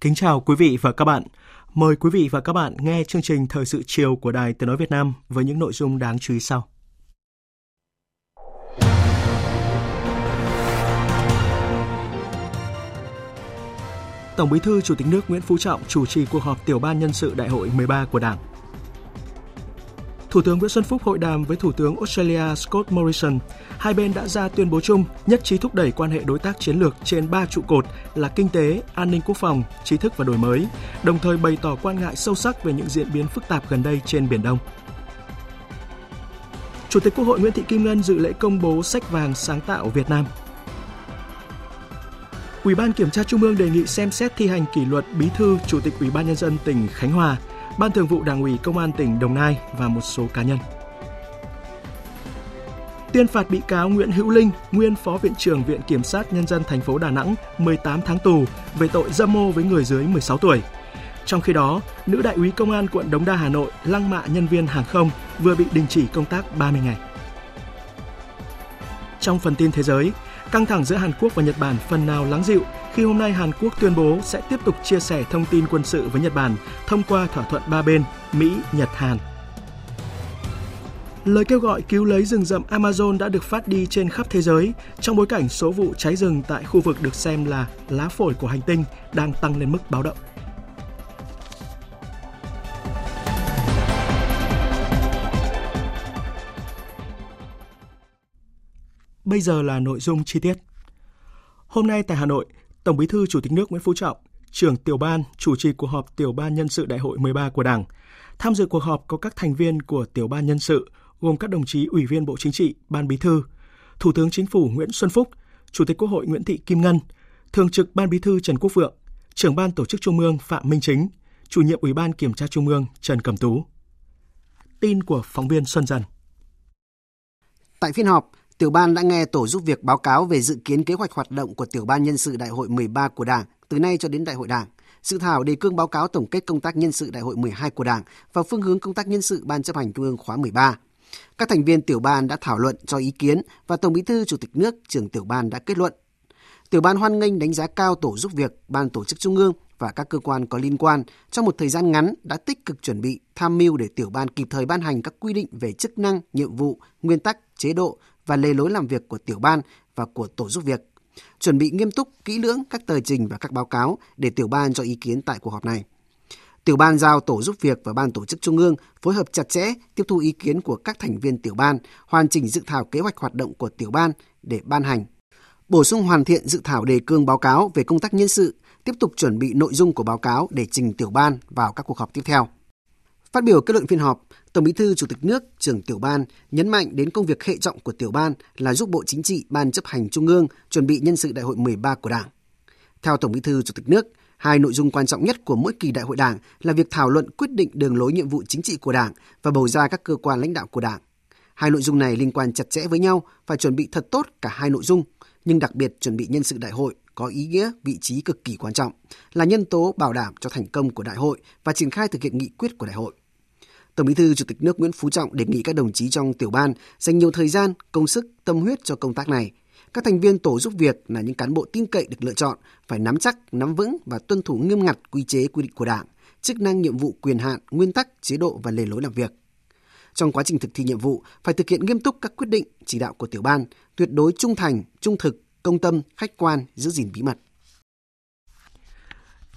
Kính chào quý vị và các bạn. Mời quý vị và các bạn nghe chương trình Thời sự chiều của Đài Tiếng Nói Việt Nam với những nội dung đáng chú ý sau. Tổng Bí thư Chủ tịch nước Nguyễn Phú Trọng chủ trì cuộc họp tiểu ban nhân sự Đại hội 13 của Đảng. Thủ tướng Nguyễn Xuân Phúc hội đàm với Thủ tướng Australia Scott Morrison. Hai bên đã ra tuyên bố chung nhất trí thúc đẩy quan hệ đối tác chiến lược trên ba trụ cột là kinh tế, an ninh quốc phòng, trí thức và đổi mới, đồng thời bày tỏ quan ngại sâu sắc về những diễn biến phức tạp gần đây trên Biển Đông. Chủ tịch Quốc hội Nguyễn Thị Kim Ngân dự lễ công bố sách vàng sáng tạo Việt Nam. Ủy ban Kiểm tra Trung ương đề nghị xem xét thi hành kỷ luật Bí thư Chủ tịch Ủy ban nhân dân tỉnh Khánh Hòa Ban Thường vụ Đảng ủy Công an tỉnh Đồng Nai và một số cá nhân. Tuyên phạt bị cáo Nguyễn Hữu Linh, nguyên Phó Viện trưởng Viện Kiểm sát Nhân dân thành phố Đà Nẵng 18 tháng tù về tội dâm mô với người dưới 16 tuổi. Trong khi đó, nữ đại úy công an quận Đống Đa Hà Nội lăng mạ nhân viên hàng không vừa bị đình chỉ công tác 30 ngày. Trong phần tin thế giới, căng thẳng giữa Hàn Quốc và Nhật Bản phần nào lắng dịu khi hôm nay Hàn Quốc tuyên bố sẽ tiếp tục chia sẻ thông tin quân sự với Nhật Bản thông qua thỏa thuận ba bên Mỹ, Nhật, Hàn. Lời kêu gọi cứu lấy rừng rậm Amazon đã được phát đi trên khắp thế giới trong bối cảnh số vụ cháy rừng tại khu vực được xem là lá phổi của hành tinh đang tăng lên mức báo động. Bây giờ là nội dung chi tiết. Hôm nay tại Hà Nội, Tổng Bí thư Chủ tịch nước Nguyễn Phú Trọng, trưởng tiểu ban chủ trì cuộc họp tiểu ban nhân sự Đại hội 13 của Đảng. Tham dự cuộc họp có các thành viên của tiểu ban nhân sự gồm các đồng chí Ủy viên Bộ Chính trị, Ban Bí thư, Thủ tướng Chính phủ Nguyễn Xuân Phúc, Chủ tịch Quốc hội Nguyễn Thị Kim Ngân, Thường trực Ban Bí thư Trần Quốc Vượng, Trưởng ban Tổ chức Trung ương Phạm Minh Chính, Chủ nhiệm Ủy ban Kiểm tra Trung ương Trần Cẩm Tú. Tin của phóng viên Xuân Dần. Tại phiên họp, Tiểu ban đã nghe tổ giúp việc báo cáo về dự kiến kế hoạch hoạt động của Tiểu ban nhân sự Đại hội 13 của Đảng từ nay cho đến Đại hội Đảng, dự thảo đề cương báo cáo tổng kết công tác nhân sự Đại hội 12 của Đảng và phương hướng công tác nhân sự Ban chấp hành Trung ương khóa 13. Các thành viên tiểu ban đã thảo luận cho ý kiến và Tổng Bí thư Chủ tịch nước, trưởng tiểu ban đã kết luận. Tiểu ban hoan nghênh đánh giá cao tổ giúp việc, ban tổ chức trung ương và các cơ quan có liên quan trong một thời gian ngắn đã tích cực chuẩn bị, tham mưu để tiểu ban kịp thời ban hành các quy định về chức năng, nhiệm vụ, nguyên tắc, chế độ và lề lối làm việc của tiểu ban và của tổ giúp việc. Chuẩn bị nghiêm túc, kỹ lưỡng các tờ trình và các báo cáo để tiểu ban cho ý kiến tại cuộc họp này. Tiểu ban giao tổ giúp việc và ban tổ chức trung ương phối hợp chặt chẽ tiếp thu ý kiến của các thành viên tiểu ban, hoàn chỉnh dự thảo kế hoạch hoạt động của tiểu ban để ban hành. Bổ sung hoàn thiện dự thảo đề cương báo cáo về công tác nhân sự, tiếp tục chuẩn bị nội dung của báo cáo để trình tiểu ban vào các cuộc họp tiếp theo. Phát biểu kết luận phiên họp, Tổng Bí thư Chủ tịch nước, trưởng tiểu ban nhấn mạnh đến công việc hệ trọng của tiểu ban là giúp Bộ Chính trị, Ban chấp hành Trung ương chuẩn bị nhân sự đại hội 13 của Đảng. Theo Tổng Bí thư Chủ tịch nước, hai nội dung quan trọng nhất của mỗi kỳ đại hội Đảng là việc thảo luận quyết định đường lối nhiệm vụ chính trị của Đảng và bầu ra các cơ quan lãnh đạo của Đảng. Hai nội dung này liên quan chặt chẽ với nhau và chuẩn bị thật tốt cả hai nội dung, nhưng đặc biệt chuẩn bị nhân sự đại hội có ý nghĩa vị trí cực kỳ quan trọng, là nhân tố bảo đảm cho thành công của đại hội và triển khai thực hiện nghị quyết của đại hội. Tổng Bí thư Chủ tịch nước Nguyễn Phú Trọng đề nghị các đồng chí trong tiểu ban dành nhiều thời gian, công sức, tâm huyết cho công tác này. Các thành viên tổ giúp việc là những cán bộ tin cậy được lựa chọn, phải nắm chắc, nắm vững và tuân thủ nghiêm ngặt quy chế quy định của Đảng, chức năng nhiệm vụ quyền hạn, nguyên tắc, chế độ và lề lối làm việc. Trong quá trình thực thi nhiệm vụ, phải thực hiện nghiêm túc các quyết định, chỉ đạo của tiểu ban, tuyệt đối trung thành, trung thực, công tâm, khách quan, giữ gìn bí mật.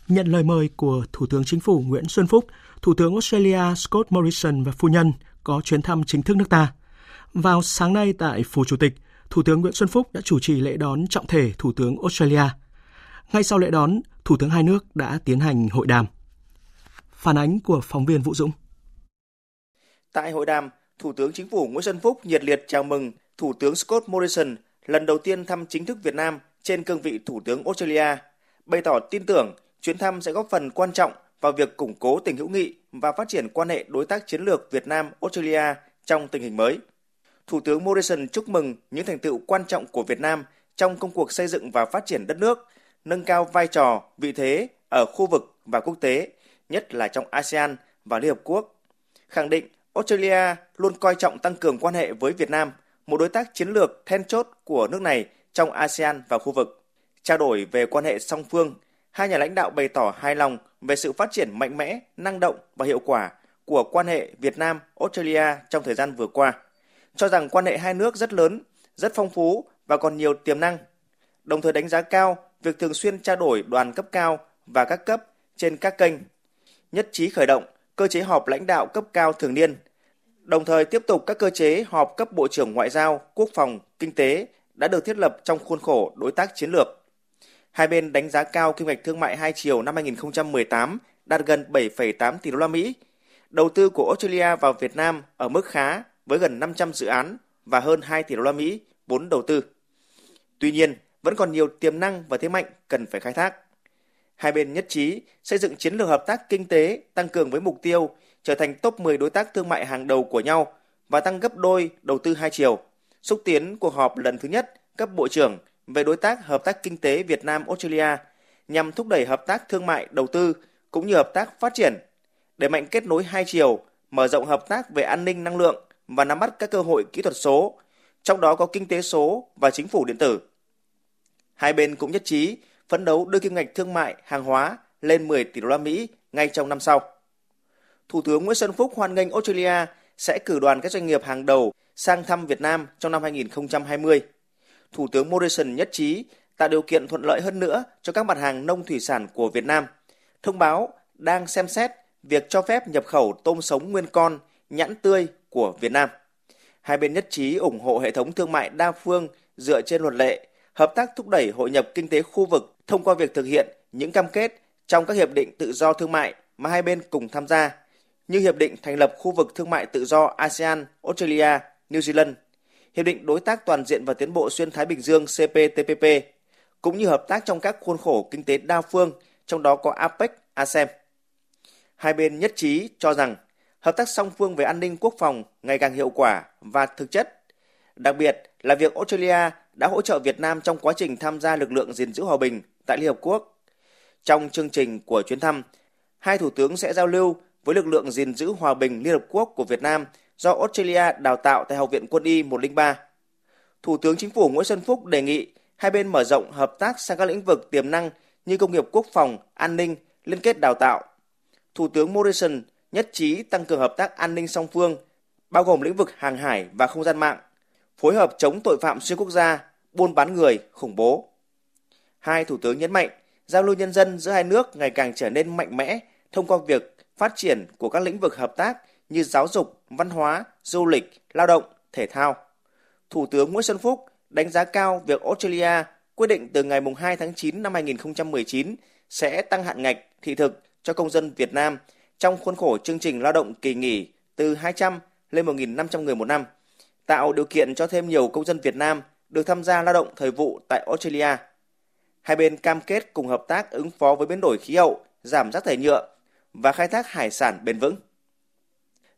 Nhận lời mời của Thủ tướng Chính phủ Nguyễn Xuân Phúc, Thủ tướng Australia Scott Morrison và phu nhân có chuyến thăm chính thức nước ta. Vào sáng nay tại Phủ Chủ tịch, Thủ tướng Nguyễn Xuân Phúc đã chủ trì lễ đón trọng thể Thủ tướng Australia. Ngay sau lễ đón, Thủ tướng hai nước đã tiến hành hội đàm. Phản ánh của phóng viên Vũ Dũng. Tại hội đàm, Thủ tướng Chính phủ Nguyễn Xuân Phúc nhiệt liệt chào mừng Thủ tướng Scott Morrison lần đầu tiên thăm chính thức Việt Nam trên cương vị Thủ tướng Australia, bày tỏ tin tưởng chuyến thăm sẽ góp phần quan trọng vào việc củng cố tình hữu nghị và phát triển quan hệ đối tác chiến lược Việt Nam Australia trong tình hình mới. Thủ tướng Morrison chúc mừng những thành tựu quan trọng của Việt Nam trong công cuộc xây dựng và phát triển đất nước, nâng cao vai trò, vị thế ở khu vực và quốc tế, nhất là trong ASEAN và Liên Hợp Quốc. Khẳng định Australia luôn coi trọng tăng cường quan hệ với Việt Nam, một đối tác chiến lược then chốt của nước này trong ASEAN và khu vực. Trao đổi về quan hệ song phương, hai nhà lãnh đạo bày tỏ hài lòng về sự phát triển mạnh mẽ, năng động và hiệu quả của quan hệ Việt Nam Australia trong thời gian vừa qua, cho rằng quan hệ hai nước rất lớn, rất phong phú và còn nhiều tiềm năng. Đồng thời đánh giá cao việc thường xuyên trao đổi đoàn cấp cao và các cấp trên các kênh, nhất trí khởi động cơ chế họp lãnh đạo cấp cao thường niên, đồng thời tiếp tục các cơ chế họp cấp Bộ trưởng Ngoại giao, Quốc phòng, Kinh tế đã được thiết lập trong khuôn khổ đối tác chiến lược. Hai bên đánh giá cao kim ngạch thương mại hai chiều năm 2018 đạt gần 7,8 tỷ đô la Mỹ. Đầu tư của Australia vào Việt Nam ở mức khá với gần 500 dự án và hơn 2 tỷ đô la Mỹ vốn đầu tư. Tuy nhiên, vẫn còn nhiều tiềm năng và thế mạnh cần phải khai thác. Hai bên nhất trí xây dựng chiến lược hợp tác kinh tế tăng cường với mục tiêu trở thành top 10 đối tác thương mại hàng đầu của nhau và tăng gấp đôi đầu tư hai chiều, xúc tiến cuộc họp lần thứ nhất cấp bộ trưởng về đối tác hợp tác kinh tế Việt Nam Australia nhằm thúc đẩy hợp tác thương mại đầu tư cũng như hợp tác phát triển, đẩy mạnh kết nối hai chiều, mở rộng hợp tác về an ninh năng lượng và nắm bắt các cơ hội kỹ thuật số, trong đó có kinh tế số và chính phủ điện tử. Hai bên cũng nhất trí phấn đấu đưa kim ngạch thương mại hàng hóa lên 10 tỷ đô la Mỹ ngay trong năm sau. Thủ tướng Nguyễn Xuân Phúc hoan nghênh Australia sẽ cử đoàn các doanh nghiệp hàng đầu sang thăm Việt Nam trong năm 2020. Thủ tướng Morrison nhất trí tạo điều kiện thuận lợi hơn nữa cho các mặt hàng nông thủy sản của Việt Nam. Thông báo đang xem xét việc cho phép nhập khẩu tôm sống nguyên con, nhãn tươi của Việt Nam. Hai bên nhất trí ủng hộ hệ thống thương mại đa phương dựa trên luật lệ, hợp tác thúc đẩy hội nhập kinh tế khu vực thông qua việc thực hiện những cam kết trong các hiệp định tự do thương mại mà hai bên cùng tham gia, như hiệp định thành lập khu vực thương mại tự do ASEAN, Australia, New Zealand, hiệp định đối tác toàn diện và tiến bộ xuyên Thái Bình Dương CPTPP, cũng như hợp tác trong các khuôn khổ kinh tế đa phương, trong đó có APEC, ASEM. Hai bên nhất trí cho rằng hợp tác song phương về an ninh quốc phòng ngày càng hiệu quả và thực chất. Đặc biệt là việc Australia đã hỗ trợ Việt Nam trong quá trình tham gia lực lượng gìn giữ hòa bình tại Liên Hợp Quốc. Trong chương trình của chuyến thăm, hai thủ tướng sẽ giao lưu với lực lượng gìn giữ hòa bình Liên Hợp Quốc của Việt Nam do Australia đào tạo tại Học viện Quân y 103. Thủ tướng Chính phủ Nguyễn Xuân Phúc đề nghị hai bên mở rộng hợp tác sang các lĩnh vực tiềm năng như công nghiệp quốc phòng, an ninh, liên kết đào tạo. Thủ tướng Morrison nhất trí tăng cường hợp tác an ninh song phương, bao gồm lĩnh vực hàng hải và không gian mạng, phối hợp chống tội phạm xuyên quốc gia, buôn bán người, khủng bố. Hai thủ tướng nhấn mạnh, giao lưu nhân dân giữa hai nước ngày càng trở nên mạnh mẽ thông qua việc phát triển của các lĩnh vực hợp tác như giáo dục, văn hóa, du lịch, lao động, thể thao. Thủ tướng Nguyễn Xuân Phúc đánh giá cao việc Australia quyết định từ ngày 2 tháng 9 năm 2019 sẽ tăng hạn ngạch thị thực cho công dân Việt Nam trong khuôn khổ chương trình lao động kỳ nghỉ từ 200 lên 1.500 người một năm, tạo điều kiện cho thêm nhiều công dân Việt Nam được tham gia lao động thời vụ tại Australia. Hai bên cam kết cùng hợp tác ứng phó với biến đổi khí hậu, giảm rác thải nhựa và khai thác hải sản bền vững.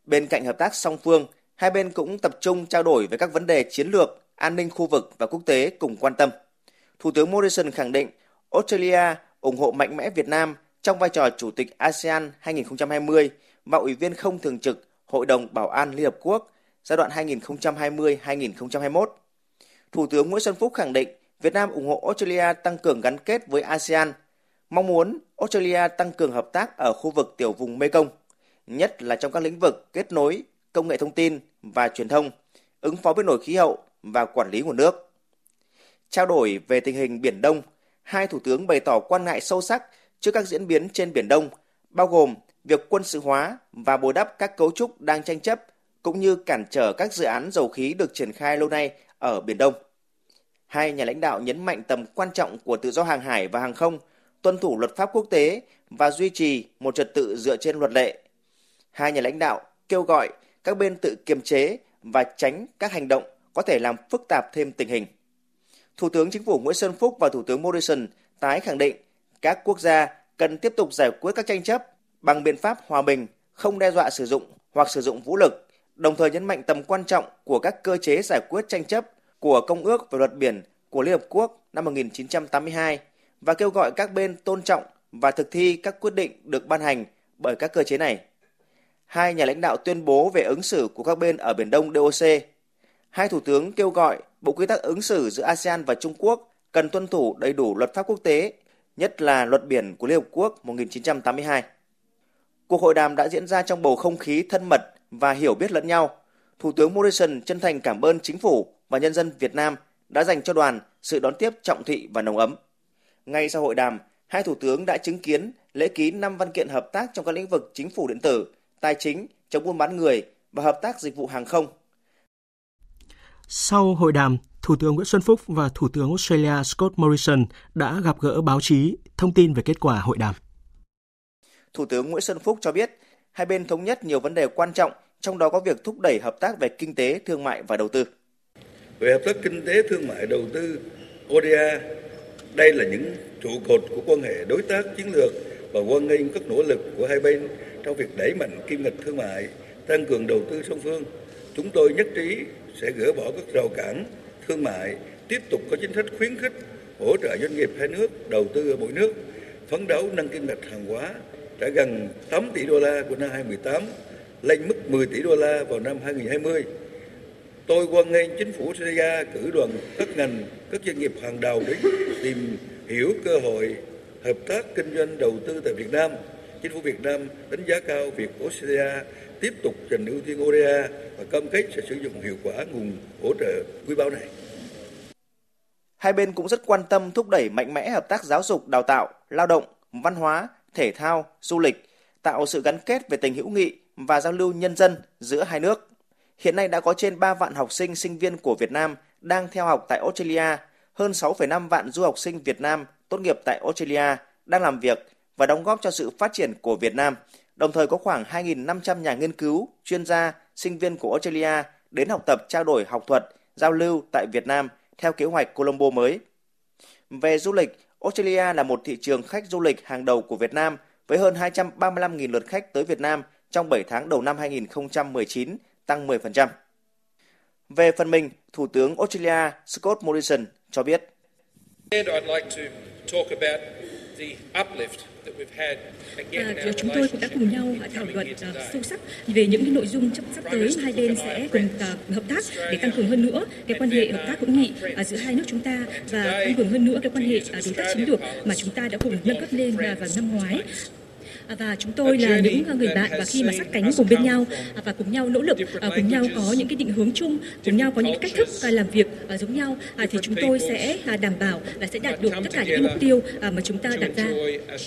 Bên cạnh hợp tác song phương, hai bên cũng tập trung trao đổi về các vấn đề chiến lược, an ninh khu vực và quốc tế cùng quan tâm. Thủ tướng Morrison khẳng định Australia ủng hộ mạnh mẽ Việt Nam trong vai trò Chủ tịch ASEAN 2020 và Ủy viên không thường trực Hội đồng Bảo an Liên Hợp Quốc giai đoạn 2020-2021. Thủ tướng Nguyễn Xuân Phúc khẳng định Việt Nam ủng hộ Australia tăng cường gắn kết với ASEAN, mong muốn Australia tăng cường hợp tác ở khu vực tiểu vùng Mekong, nhất là trong các lĩnh vực kết nối, công nghệ thông tin và truyền thông, ứng phó biến đổi khí hậu và quản lý nguồn nước. Trao đổi về tình hình Biển Đông, hai thủ tướng bày tỏ quan ngại sâu sắc trước các diễn biến trên Biển Đông, bao gồm việc quân sự hóa và bồi đắp các cấu trúc đang tranh chấp cũng như cản trở các dự án dầu khí được triển khai lâu nay ở Biển Đông. hai nhà lãnh đạo nhấn mạnh tầm quan trọng của tự do hàng hải và hàng không, tuân thủ luật pháp quốc tế và duy trì một trật tự dựa trên luật lệ. Hai nhà lãnh đạo kêu gọi các bên tự kiềm chế và tránh các hành động có thể làm phức tạp thêm tình hình. Thủ tướng Chính phủ Nguyễn Xuân Phúc và Thủ tướng Morrison tái khẳng định các quốc gia cần tiếp tục giải quyết các tranh chấp bằng biện pháp hòa bình, không đe dọa sử dụng hoặc sử dụng vũ lực, đồng thời nhấn mạnh tầm quan trọng của các cơ chế giải quyết tranh chấp của Công ước về luật biển của Liên Hợp Quốc năm 1982 và kêu gọi các bên tôn trọng và thực thi các quyết định được ban hành bởi các cơ chế này. Hai nhà lãnh đạo tuyên bố về ứng xử của các bên ở Biển Đông DOC. Hai thủ tướng kêu gọi Bộ Quy tắc ứng xử giữa ASEAN và Trung Quốc cần tuân thủ đầy đủ luật pháp quốc tế, nhất là luật biển của Liên Hợp Quốc 1982. Cuộc hội đàm đã diễn ra trong bầu không khí thân mật và hiểu biết lẫn nhau. Thủ tướng Morrison chân thành cảm ơn chính phủ và nhân dân Việt Nam đã dành cho đoàn sự đón tiếp trọng thị và nồng ấm. Ngay sau hội đàm, hai thủ tướng đã chứng kiến lễ ký 5 văn kiện hợp tác trong các lĩnh vực chính phủ điện tử, tài chính, chống buôn bán người và hợp tác dịch vụ hàng không. Sau hội đàm, Thủ tướng Nguyễn Xuân Phúc và Thủ tướng Australia Scott Morrison đã gặp gỡ báo chí thông tin về kết quả hội đàm. Thủ tướng Nguyễn Xuân Phúc cho biết, hai bên thống nhất nhiều vấn đề quan trọng, trong đó có việc thúc đẩy hợp tác về kinh tế, thương mại và đầu tư. Về hợp tác kinh tế, thương mại, đầu tư, ODA, đây là những trụ cột của quan hệ đối tác chiến lược và hoan nghênh các nỗ lực của hai bên trong việc đẩy mạnh kim ngạch thương mại, tăng cường đầu tư song phương. Chúng tôi nhất trí sẽ gỡ bỏ các rào cản thương mại, tiếp tục có chính sách khuyến khích hỗ trợ doanh nghiệp hai nước đầu tư ở mỗi nước, phấn đấu nâng kim ngạch hàng hóa đã gần 8 tỷ đô la của năm 2018 lên mức 10 tỷ đô la vào năm 2020. Tôi quan nghênh chính phủ Australia cử đoàn các ngành, các doanh nghiệp hàng đầu đến tìm hiểu cơ hội hợp tác kinh doanh đầu tư tại Việt Nam. Chính phủ Việt Nam đánh giá cao việc Australia tiếp tục dành ưu tiên ODA và cam kết sẽ sử dụng hiệu quả nguồn hỗ trợ quý báu này. Hai bên cũng rất quan tâm thúc đẩy mạnh mẽ hợp tác giáo dục, đào tạo, lao động, văn hóa, thể thao, du lịch, tạo sự gắn kết về tình hữu nghị và giao lưu nhân dân giữa hai nước. Hiện nay đã có trên 3 vạn học sinh sinh viên của Việt Nam đang theo học tại Australia, hơn 6,5 vạn du học sinh Việt Nam tốt nghiệp tại Australia đang làm việc và đóng góp cho sự phát triển của Việt Nam. Đồng thời có khoảng 2.500 nhà nghiên cứu, chuyên gia, sinh viên của Australia đến học tập trao đổi học thuật, giao lưu tại Việt Nam theo kế hoạch Colombo mới. Về du lịch, Australia là một thị trường khách du lịch hàng đầu của Việt Nam với hơn 235.000 lượt khách tới Việt Nam trong 7 tháng đầu năm 2019, tăng 10%. Về phần mình, Thủ tướng Australia Scott Morrison cho biết. À, chúng tôi cũng đã cùng nhau thảo luận uh, sâu sắc về những cái nội dung sắp sắp tới hai bên sẽ cùng uh, hợp tác để tăng cường hơn nữa cái quan hệ hợp tác hữu nghị uh, giữa hai nước chúng ta và tăng cường hơn nữa cái quan hệ uh, đối tác chiến lược mà chúng ta đã cùng nâng cấp lên uh, vào năm ngoái. À, và chúng tôi là những người bạn và khi mà sát cánh cùng bên nhau à, và cùng nhau nỗ lực à, cùng nhau có những cái định hướng chung cùng nhau có những cách thức làm việc giống nhau thì chúng tôi sẽ đảm bảo là sẽ đạt được tất cả những mục tiêu mà chúng ta đặt ra.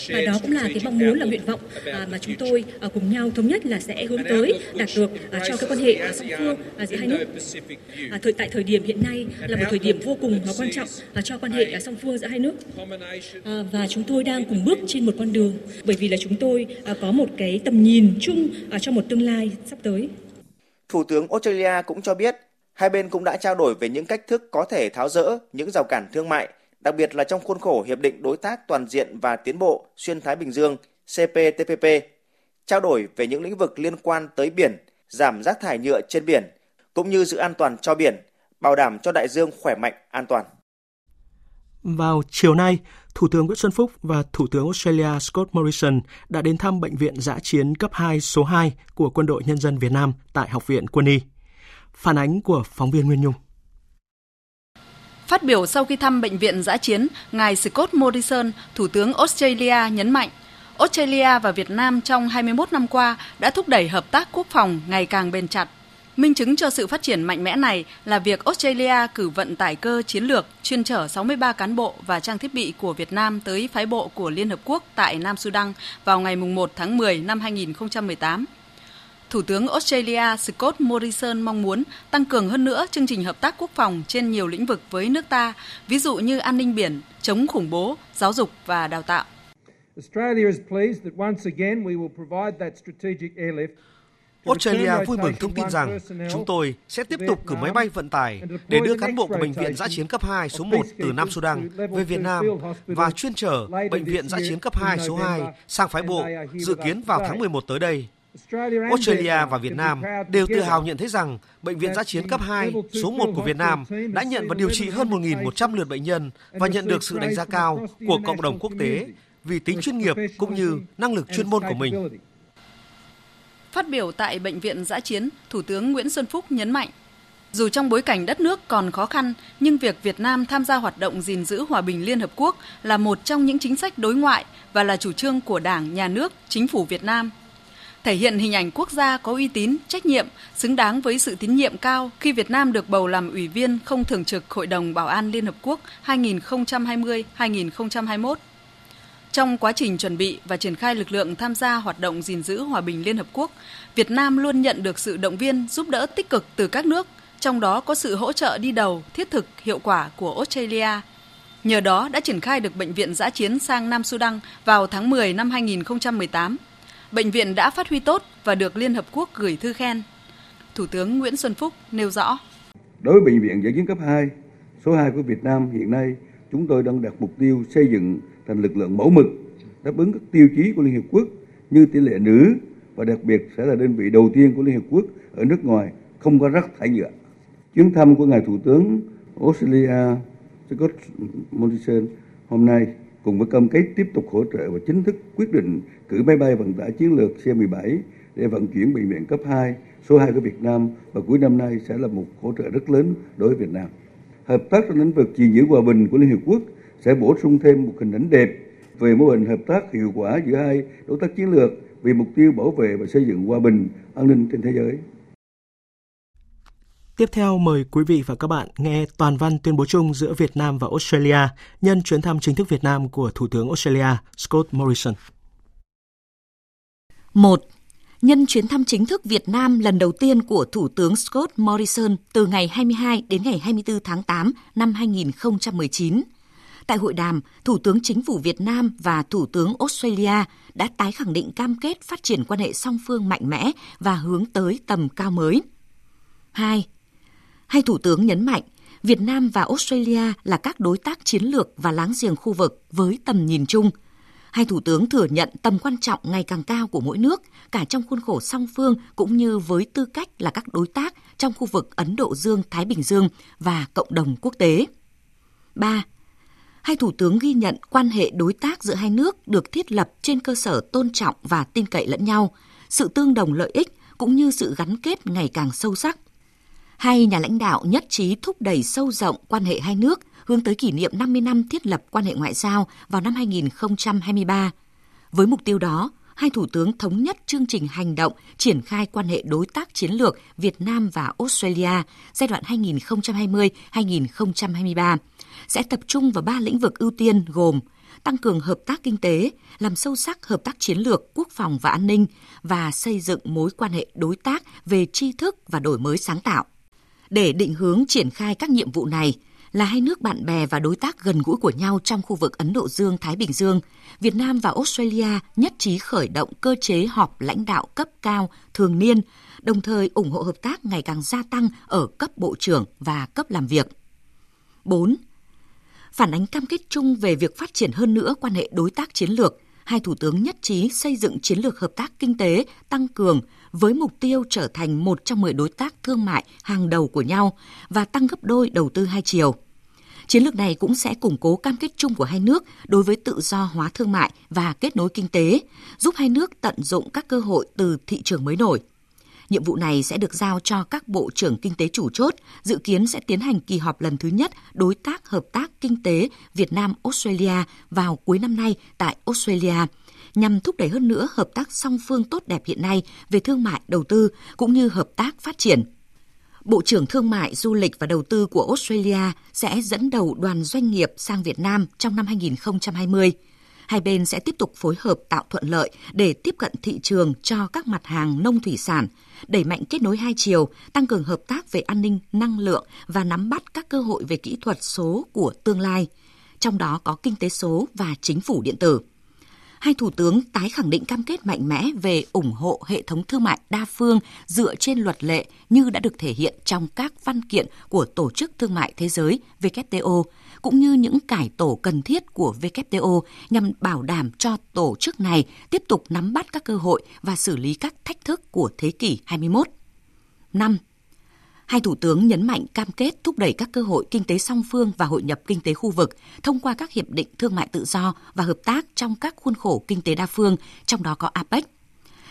và đó cũng là cái mong muốn là nguyện vọng mà chúng tôi cùng nhau thống nhất là sẽ hướng tới đạt được cho cái quan hệ song phương giữa hai nước thời tại thời điểm hiện nay là một thời điểm vô cùng quan trọng cho quan hệ song phương giữa hai nước. và chúng tôi đang cùng bước trên một con đường bởi vì là chúng tôi tôi à, có một cái tầm nhìn chung à, cho một tương lai sắp tới. Thủ tướng Australia cũng cho biết hai bên cũng đã trao đổi về những cách thức có thể tháo rỡ những rào cản thương mại, đặc biệt là trong khuôn khổ Hiệp định Đối tác Toàn diện và Tiến bộ Xuyên Thái Bình Dương CPTPP, trao đổi về những lĩnh vực liên quan tới biển, giảm rác thải nhựa trên biển, cũng như giữ an toàn cho biển, bảo đảm cho đại dương khỏe mạnh, an toàn. Vào chiều nay, Thủ tướng Nguyễn Xuân Phúc và Thủ tướng Australia Scott Morrison đã đến thăm Bệnh viện giã chiến cấp 2 số 2 của Quân đội Nhân dân Việt Nam tại Học viện Quân y. Phản ánh của phóng viên Nguyên Nhung. Phát biểu sau khi thăm bệnh viện giã chiến, ngài Scott Morrison, Thủ tướng Australia nhấn mạnh, Australia và Việt Nam trong 21 năm qua đã thúc đẩy hợp tác quốc phòng ngày càng bền chặt Minh chứng cho sự phát triển mạnh mẽ này là việc Australia cử vận tải cơ chiến lược chuyên chở 63 cán bộ và trang thiết bị của Việt Nam tới phái bộ của Liên Hợp Quốc tại Nam Sudan vào ngày 1 tháng 10 năm 2018. Thủ tướng Australia Scott Morrison mong muốn tăng cường hơn nữa chương trình hợp tác quốc phòng trên nhiều lĩnh vực với nước ta, ví dụ như an ninh biển, chống khủng bố, giáo dục và đào tạo. Australia is pleased that once again we will provide that strategic airlift Australia vui mừng thông tin rằng chúng tôi sẽ tiếp tục cử máy bay vận tải để đưa cán bộ của Bệnh viện giã chiến cấp 2 số 1 từ Nam Sudan về Việt Nam và chuyên trở Bệnh viện giã chiến cấp 2 số 2 sang phái bộ, dự kiến vào tháng 11 tới đây. Australia và Việt Nam đều tự hào nhận thấy rằng Bệnh viện giã chiến cấp 2 số 1 của Việt Nam đã nhận và điều trị hơn 1.100 lượt bệnh nhân và nhận được sự đánh giá cao của cộng đồng quốc tế vì tính chuyên nghiệp cũng như năng lực chuyên môn của mình. Phát biểu tại Bệnh viện Giã Chiến, Thủ tướng Nguyễn Xuân Phúc nhấn mạnh, dù trong bối cảnh đất nước còn khó khăn, nhưng việc Việt Nam tham gia hoạt động gìn giữ hòa bình Liên Hợp Quốc là một trong những chính sách đối ngoại và là chủ trương của Đảng, Nhà nước, Chính phủ Việt Nam. Thể hiện hình ảnh quốc gia có uy tín, trách nhiệm, xứng đáng với sự tín nhiệm cao khi Việt Nam được bầu làm Ủy viên không thường trực Hội đồng Bảo an Liên Hợp Quốc 2020-2021. Trong quá trình chuẩn bị và triển khai lực lượng tham gia hoạt động gìn giữ hòa bình Liên Hợp Quốc, Việt Nam luôn nhận được sự động viên, giúp đỡ tích cực từ các nước, trong đó có sự hỗ trợ đi đầu, thiết thực, hiệu quả của Australia. Nhờ đó đã triển khai được bệnh viện giã chiến sang Nam Sudan vào tháng 10 năm 2018. Bệnh viện đã phát huy tốt và được Liên Hợp Quốc gửi thư khen. Thủ tướng Nguyễn Xuân Phúc nêu rõ. Đối với Bệnh viện giã chiến cấp 2, số 2 của Việt Nam hiện nay, chúng tôi đang đặt mục tiêu xây dựng thành lực lượng mẫu mực, đáp ứng các tiêu chí của Liên Hiệp Quốc như tỷ lệ nữ và đặc biệt sẽ là đơn vị đầu tiên của Liên Hiệp Quốc ở nước ngoài không có rác thải nhựa. Chuyến thăm của ngài Thủ tướng Australia Scott Morrison hôm nay cùng với cam kết tiếp tục hỗ trợ và chính thức quyết định cử máy bay vận tải chiến lược C-17 để vận chuyển bệnh viện cấp 2 số 2 của Việt Nam và cuối năm nay sẽ là một hỗ trợ rất lớn đối với Việt Nam. Hợp tác trong lĩnh vực gìn giữ hòa bình của Liên Hiệp Quốc sẽ bổ sung thêm một hình ảnh đẹp về mô hình hợp tác hiệu quả giữa hai đối tác chiến lược vì mục tiêu bảo vệ và xây dựng hòa bình, an ninh trên thế giới. Tiếp theo mời quý vị và các bạn nghe toàn văn tuyên bố chung giữa Việt Nam và Australia nhân chuyến thăm chính thức Việt Nam của Thủ tướng Australia Scott Morrison. 1. Nhân chuyến thăm chính thức Việt Nam lần đầu tiên của Thủ tướng Scott Morrison từ ngày 22 đến ngày 24 tháng 8 năm 2019, Tại hội đàm, Thủ tướng Chính phủ Việt Nam và Thủ tướng Australia đã tái khẳng định cam kết phát triển quan hệ song phương mạnh mẽ và hướng tới tầm cao mới. 2. Hai thủ tướng nhấn mạnh, Việt Nam và Australia là các đối tác chiến lược và láng giềng khu vực với tầm nhìn chung. Hai thủ tướng thừa nhận tầm quan trọng ngày càng cao của mỗi nước, cả trong khuôn khổ song phương cũng như với tư cách là các đối tác trong khu vực Ấn Độ Dương-Thái Bình Dương và cộng đồng quốc tế. 3 hai thủ tướng ghi nhận quan hệ đối tác giữa hai nước được thiết lập trên cơ sở tôn trọng và tin cậy lẫn nhau, sự tương đồng lợi ích cũng như sự gắn kết ngày càng sâu sắc. Hai nhà lãnh đạo nhất trí thúc đẩy sâu rộng quan hệ hai nước hướng tới kỷ niệm 50 năm thiết lập quan hệ ngoại giao vào năm 2023. Với mục tiêu đó, hai thủ tướng thống nhất chương trình hành động triển khai quan hệ đối tác chiến lược Việt Nam và Australia giai đoạn 2020-2023 sẽ tập trung vào ba lĩnh vực ưu tiên gồm tăng cường hợp tác kinh tế, làm sâu sắc hợp tác chiến lược, quốc phòng và an ninh và xây dựng mối quan hệ đối tác về tri thức và đổi mới sáng tạo. Để định hướng triển khai các nhiệm vụ này, là hai nước bạn bè và đối tác gần gũi của nhau trong khu vực Ấn Độ Dương-Thái Bình Dương, Việt Nam và Australia nhất trí khởi động cơ chế họp lãnh đạo cấp cao thường niên, đồng thời ủng hộ hợp tác ngày càng gia tăng ở cấp bộ trưởng và cấp làm việc. 4 phản ánh cam kết chung về việc phát triển hơn nữa quan hệ đối tác chiến lược, hai thủ tướng nhất trí xây dựng chiến lược hợp tác kinh tế tăng cường với mục tiêu trở thành một trong 10 đối tác thương mại hàng đầu của nhau và tăng gấp đôi đầu tư hai chiều. Chiến lược này cũng sẽ củng cố cam kết chung của hai nước đối với tự do hóa thương mại và kết nối kinh tế, giúp hai nước tận dụng các cơ hội từ thị trường mới nổi. Nhiệm vụ này sẽ được giao cho các bộ trưởng kinh tế chủ chốt, dự kiến sẽ tiến hành kỳ họp lần thứ nhất đối tác hợp tác kinh tế Việt Nam Australia vào cuối năm nay tại Australia nhằm thúc đẩy hơn nữa hợp tác song phương tốt đẹp hiện nay về thương mại, đầu tư cũng như hợp tác phát triển. Bộ trưởng Thương mại, Du lịch và Đầu tư của Australia sẽ dẫn đầu đoàn doanh nghiệp sang Việt Nam trong năm 2020. Hai bên sẽ tiếp tục phối hợp tạo thuận lợi để tiếp cận thị trường cho các mặt hàng nông thủy sản, đẩy mạnh kết nối hai chiều, tăng cường hợp tác về an ninh, năng lượng và nắm bắt các cơ hội về kỹ thuật số của tương lai, trong đó có kinh tế số và chính phủ điện tử hai thủ tướng tái khẳng định cam kết mạnh mẽ về ủng hộ hệ thống thương mại đa phương dựa trên luật lệ như đã được thể hiện trong các văn kiện của Tổ chức Thương mại Thế giới WTO, cũng như những cải tổ cần thiết của WTO nhằm bảo đảm cho tổ chức này tiếp tục nắm bắt các cơ hội và xử lý các thách thức của thế kỷ 21. 5. Hai thủ tướng nhấn mạnh cam kết thúc đẩy các cơ hội kinh tế song phương và hội nhập kinh tế khu vực thông qua các hiệp định thương mại tự do và hợp tác trong các khuôn khổ kinh tế đa phương, trong đó có APEC.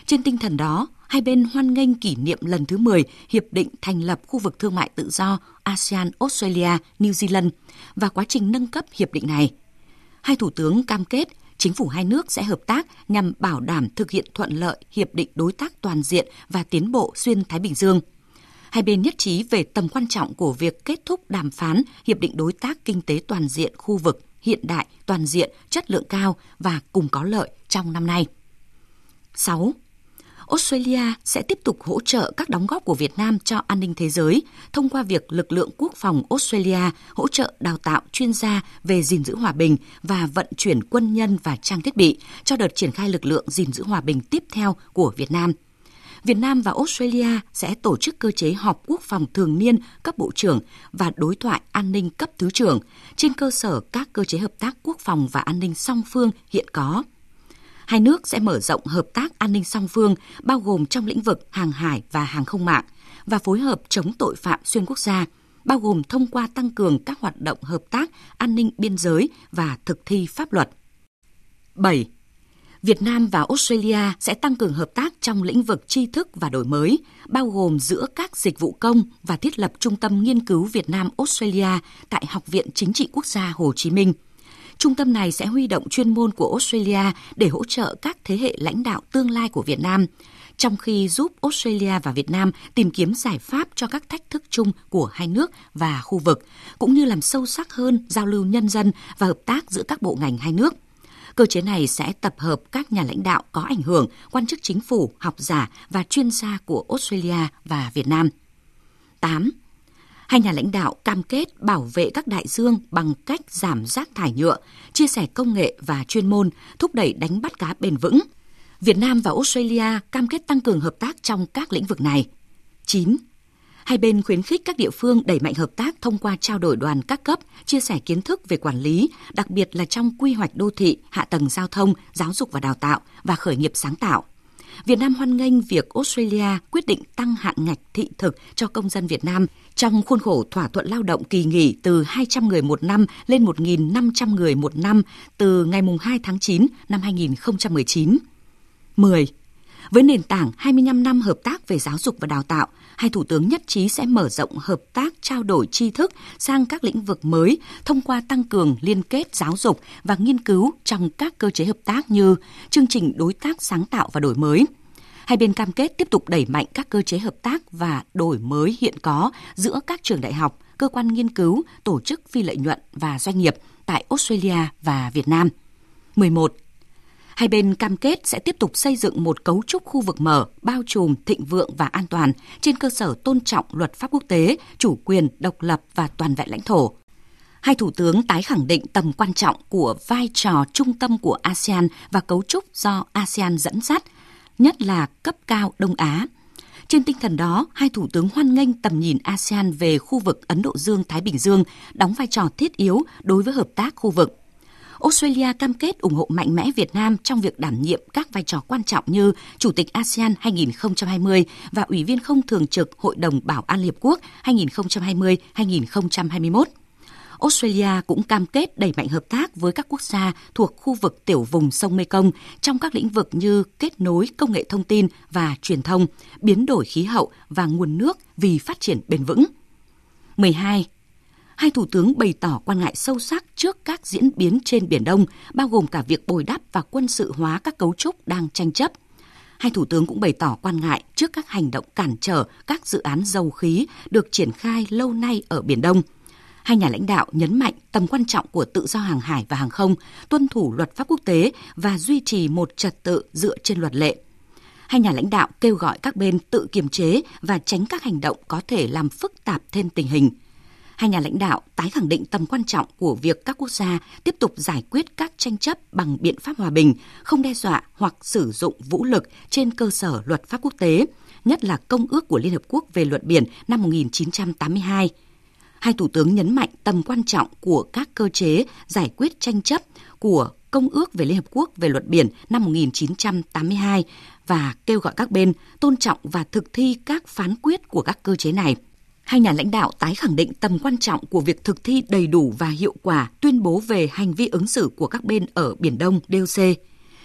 Trên tinh thần đó, hai bên hoan nghênh kỷ niệm lần thứ 10 Hiệp định thành lập khu vực thương mại tự do ASEAN, Australia, New Zealand và quá trình nâng cấp hiệp định này. Hai thủ tướng cam kết chính phủ hai nước sẽ hợp tác nhằm bảo đảm thực hiện thuận lợi Hiệp định Đối tác Toàn diện và Tiến bộ Xuyên Thái Bình Dương – hai bên nhất trí về tầm quan trọng của việc kết thúc đàm phán Hiệp định Đối tác Kinh tế Toàn diện khu vực hiện đại, toàn diện, chất lượng cao và cùng có lợi trong năm nay. 6. Australia sẽ tiếp tục hỗ trợ các đóng góp của Việt Nam cho an ninh thế giới thông qua việc lực lượng quốc phòng Australia hỗ trợ đào tạo chuyên gia về gìn giữ hòa bình và vận chuyển quân nhân và trang thiết bị cho đợt triển khai lực lượng gìn giữ hòa bình tiếp theo của Việt Nam – Việt Nam và Australia sẽ tổ chức cơ chế họp quốc phòng thường niên cấp bộ trưởng và đối thoại an ninh cấp thứ trưởng trên cơ sở các cơ chế hợp tác quốc phòng và an ninh song phương hiện có. Hai nước sẽ mở rộng hợp tác an ninh song phương bao gồm trong lĩnh vực hàng hải và hàng không mạng và phối hợp chống tội phạm xuyên quốc gia, bao gồm thông qua tăng cường các hoạt động hợp tác an ninh biên giới và thực thi pháp luật. 7. Việt Nam và Australia sẽ tăng cường hợp tác trong lĩnh vực tri thức và đổi mới, bao gồm giữa các dịch vụ công và thiết lập Trung tâm Nghiên cứu Việt Nam Australia tại Học viện Chính trị Quốc gia Hồ Chí Minh. Trung tâm này sẽ huy động chuyên môn của Australia để hỗ trợ các thế hệ lãnh đạo tương lai của Việt Nam, trong khi giúp Australia và Việt Nam tìm kiếm giải pháp cho các thách thức chung của hai nước và khu vực, cũng như làm sâu sắc hơn giao lưu nhân dân và hợp tác giữa các bộ ngành hai nước. Cơ chế này sẽ tập hợp các nhà lãnh đạo có ảnh hưởng, quan chức chính phủ, học giả và chuyên gia của Australia và Việt Nam. 8. Hai nhà lãnh đạo cam kết bảo vệ các đại dương bằng cách giảm rác thải nhựa, chia sẻ công nghệ và chuyên môn, thúc đẩy đánh bắt cá bền vững. Việt Nam và Australia cam kết tăng cường hợp tác trong các lĩnh vực này. 9 Hai bên khuyến khích các địa phương đẩy mạnh hợp tác thông qua trao đổi đoàn các cấp, chia sẻ kiến thức về quản lý, đặc biệt là trong quy hoạch đô thị, hạ tầng giao thông, giáo dục và đào tạo và khởi nghiệp sáng tạo. Việt Nam hoan nghênh việc Australia quyết định tăng hạn ngạch thị thực cho công dân Việt Nam trong khuôn khổ thỏa thuận lao động kỳ nghỉ từ 200 người một năm lên 1.500 người một năm từ ngày 2 tháng 9 năm 2019. 10. Với nền tảng 25 năm hợp tác về giáo dục và đào tạo, hai thủ tướng nhất trí sẽ mở rộng hợp tác trao đổi tri thức sang các lĩnh vực mới thông qua tăng cường liên kết giáo dục và nghiên cứu trong các cơ chế hợp tác như chương trình đối tác sáng tạo và đổi mới. Hai bên cam kết tiếp tục đẩy mạnh các cơ chế hợp tác và đổi mới hiện có giữa các trường đại học, cơ quan nghiên cứu, tổ chức phi lợi nhuận và doanh nghiệp tại Australia và Việt Nam. 11 Hai bên cam kết sẽ tiếp tục xây dựng một cấu trúc khu vực mở, bao trùm, thịnh vượng và an toàn trên cơ sở tôn trọng luật pháp quốc tế, chủ quyền, độc lập và toàn vẹn lãnh thổ. Hai thủ tướng tái khẳng định tầm quan trọng của vai trò trung tâm của ASEAN và cấu trúc do ASEAN dẫn dắt, nhất là cấp cao Đông Á. Trên tinh thần đó, hai thủ tướng hoan nghênh tầm nhìn ASEAN về khu vực Ấn Độ Dương-Thái Bình Dương đóng vai trò thiết yếu đối với hợp tác khu vực. Australia cam kết ủng hộ mạnh mẽ Việt Nam trong việc đảm nhiệm các vai trò quan trọng như Chủ tịch ASEAN 2020 và Ủy viên không thường trực Hội đồng Bảo an Liên Hợp Quốc 2020-2021. Australia cũng cam kết đẩy mạnh hợp tác với các quốc gia thuộc khu vực tiểu vùng sông Mekong trong các lĩnh vực như kết nối công nghệ thông tin và truyền thông, biến đổi khí hậu và nguồn nước vì phát triển bền vững. 12 hai thủ tướng bày tỏ quan ngại sâu sắc trước các diễn biến trên Biển Đông, bao gồm cả việc bồi đắp và quân sự hóa các cấu trúc đang tranh chấp. Hai thủ tướng cũng bày tỏ quan ngại trước các hành động cản trở các dự án dầu khí được triển khai lâu nay ở Biển Đông. Hai nhà lãnh đạo nhấn mạnh tầm quan trọng của tự do hàng hải và hàng không, tuân thủ luật pháp quốc tế và duy trì một trật tự dựa trên luật lệ. Hai nhà lãnh đạo kêu gọi các bên tự kiềm chế và tránh các hành động có thể làm phức tạp thêm tình hình. Hai nhà lãnh đạo tái khẳng định tầm quan trọng của việc các quốc gia tiếp tục giải quyết các tranh chấp bằng biện pháp hòa bình, không đe dọa hoặc sử dụng vũ lực trên cơ sở luật pháp quốc tế, nhất là Công ước của Liên Hợp Quốc về luật biển năm 1982 hai thủ tướng nhấn mạnh tầm quan trọng của các cơ chế giải quyết tranh chấp của Công ước về Liên Hợp Quốc về luật biển năm 1982 và kêu gọi các bên tôn trọng và thực thi các phán quyết của các cơ chế này. Hai nhà lãnh đạo tái khẳng định tầm quan trọng của việc thực thi đầy đủ và hiệu quả tuyên bố về hành vi ứng xử của các bên ở Biển Đông DOC.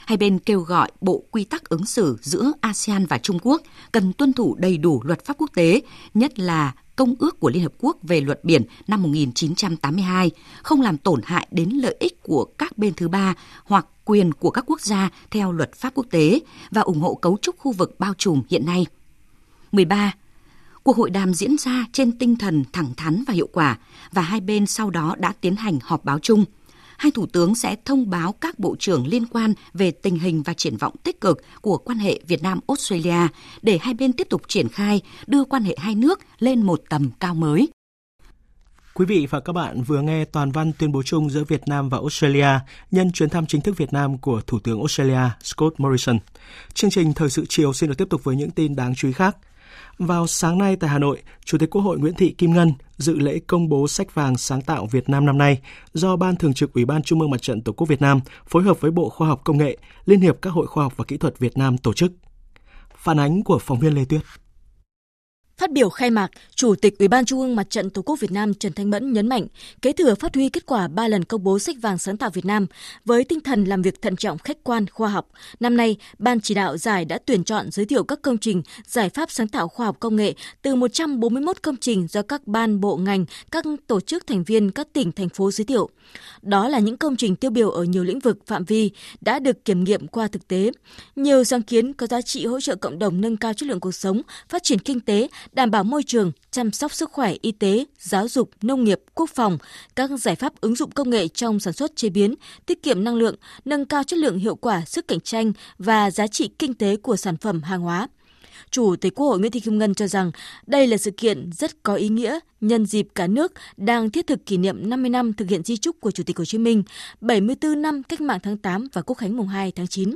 Hai bên kêu gọi Bộ Quy tắc ứng xử giữa ASEAN và Trung Quốc cần tuân thủ đầy đủ luật pháp quốc tế, nhất là Công ước của Liên Hợp Quốc về luật biển năm 1982, không làm tổn hại đến lợi ích của các bên thứ ba hoặc quyền của các quốc gia theo luật pháp quốc tế và ủng hộ cấu trúc khu vực bao trùm hiện nay. 13. Cuộc hội đàm diễn ra trên tinh thần thẳng thắn và hiệu quả, và hai bên sau đó đã tiến hành họp báo chung – hai thủ tướng sẽ thông báo các bộ trưởng liên quan về tình hình và triển vọng tích cực của quan hệ Việt Nam Australia để hai bên tiếp tục triển khai đưa quan hệ hai nước lên một tầm cao mới. Quý vị và các bạn vừa nghe toàn văn tuyên bố chung giữa Việt Nam và Australia nhân chuyến thăm chính thức Việt Nam của Thủ tướng Australia Scott Morrison. Chương trình Thời sự chiều xin được tiếp tục với những tin đáng chú ý khác. Vào sáng nay tại Hà Nội, Chủ tịch Quốc hội Nguyễn Thị Kim Ngân dự lễ công bố sách vàng sáng tạo Việt Nam năm nay do Ban Thường trực Ủy ban Trung ương Mặt trận Tổ quốc Việt Nam phối hợp với Bộ Khoa học Công nghệ, Liên hiệp các hội khoa học và kỹ thuật Việt Nam tổ chức. Phản ánh của phóng viên Lê Tuyết. Phát biểu khai mạc, Chủ tịch Ủy ban Trung ương Mặt trận Tổ quốc Việt Nam Trần Thanh Mẫn nhấn mạnh, kế thừa phát huy kết quả 3 lần công bố sách vàng sáng tạo Việt Nam với tinh thần làm việc thận trọng, khách quan, khoa học. Năm nay, ban chỉ đạo giải đã tuyển chọn giới thiệu các công trình, giải pháp sáng tạo khoa học công nghệ từ 141 công trình do các ban bộ ngành, các tổ chức thành viên các tỉnh thành phố giới thiệu. Đó là những công trình tiêu biểu ở nhiều lĩnh vực phạm vi đã được kiểm nghiệm qua thực tế. Nhiều sáng kiến có giá trị hỗ trợ cộng đồng nâng cao chất lượng cuộc sống, phát triển kinh tế, đảm bảo môi trường, chăm sóc sức khỏe, y tế, giáo dục, nông nghiệp, quốc phòng, các giải pháp ứng dụng công nghệ trong sản xuất chế biến, tiết kiệm năng lượng, nâng cao chất lượng hiệu quả, sức cạnh tranh và giá trị kinh tế của sản phẩm hàng hóa. Chủ tịch Quốc hội Nguyễn Thị Kim Ngân cho rằng đây là sự kiện rất có ý nghĩa nhân dịp cả nước đang thiết thực kỷ niệm 50 năm thực hiện di trúc của Chủ tịch Hồ Chí Minh, 74 năm cách mạng tháng 8 và Quốc khánh mùng 2 tháng 9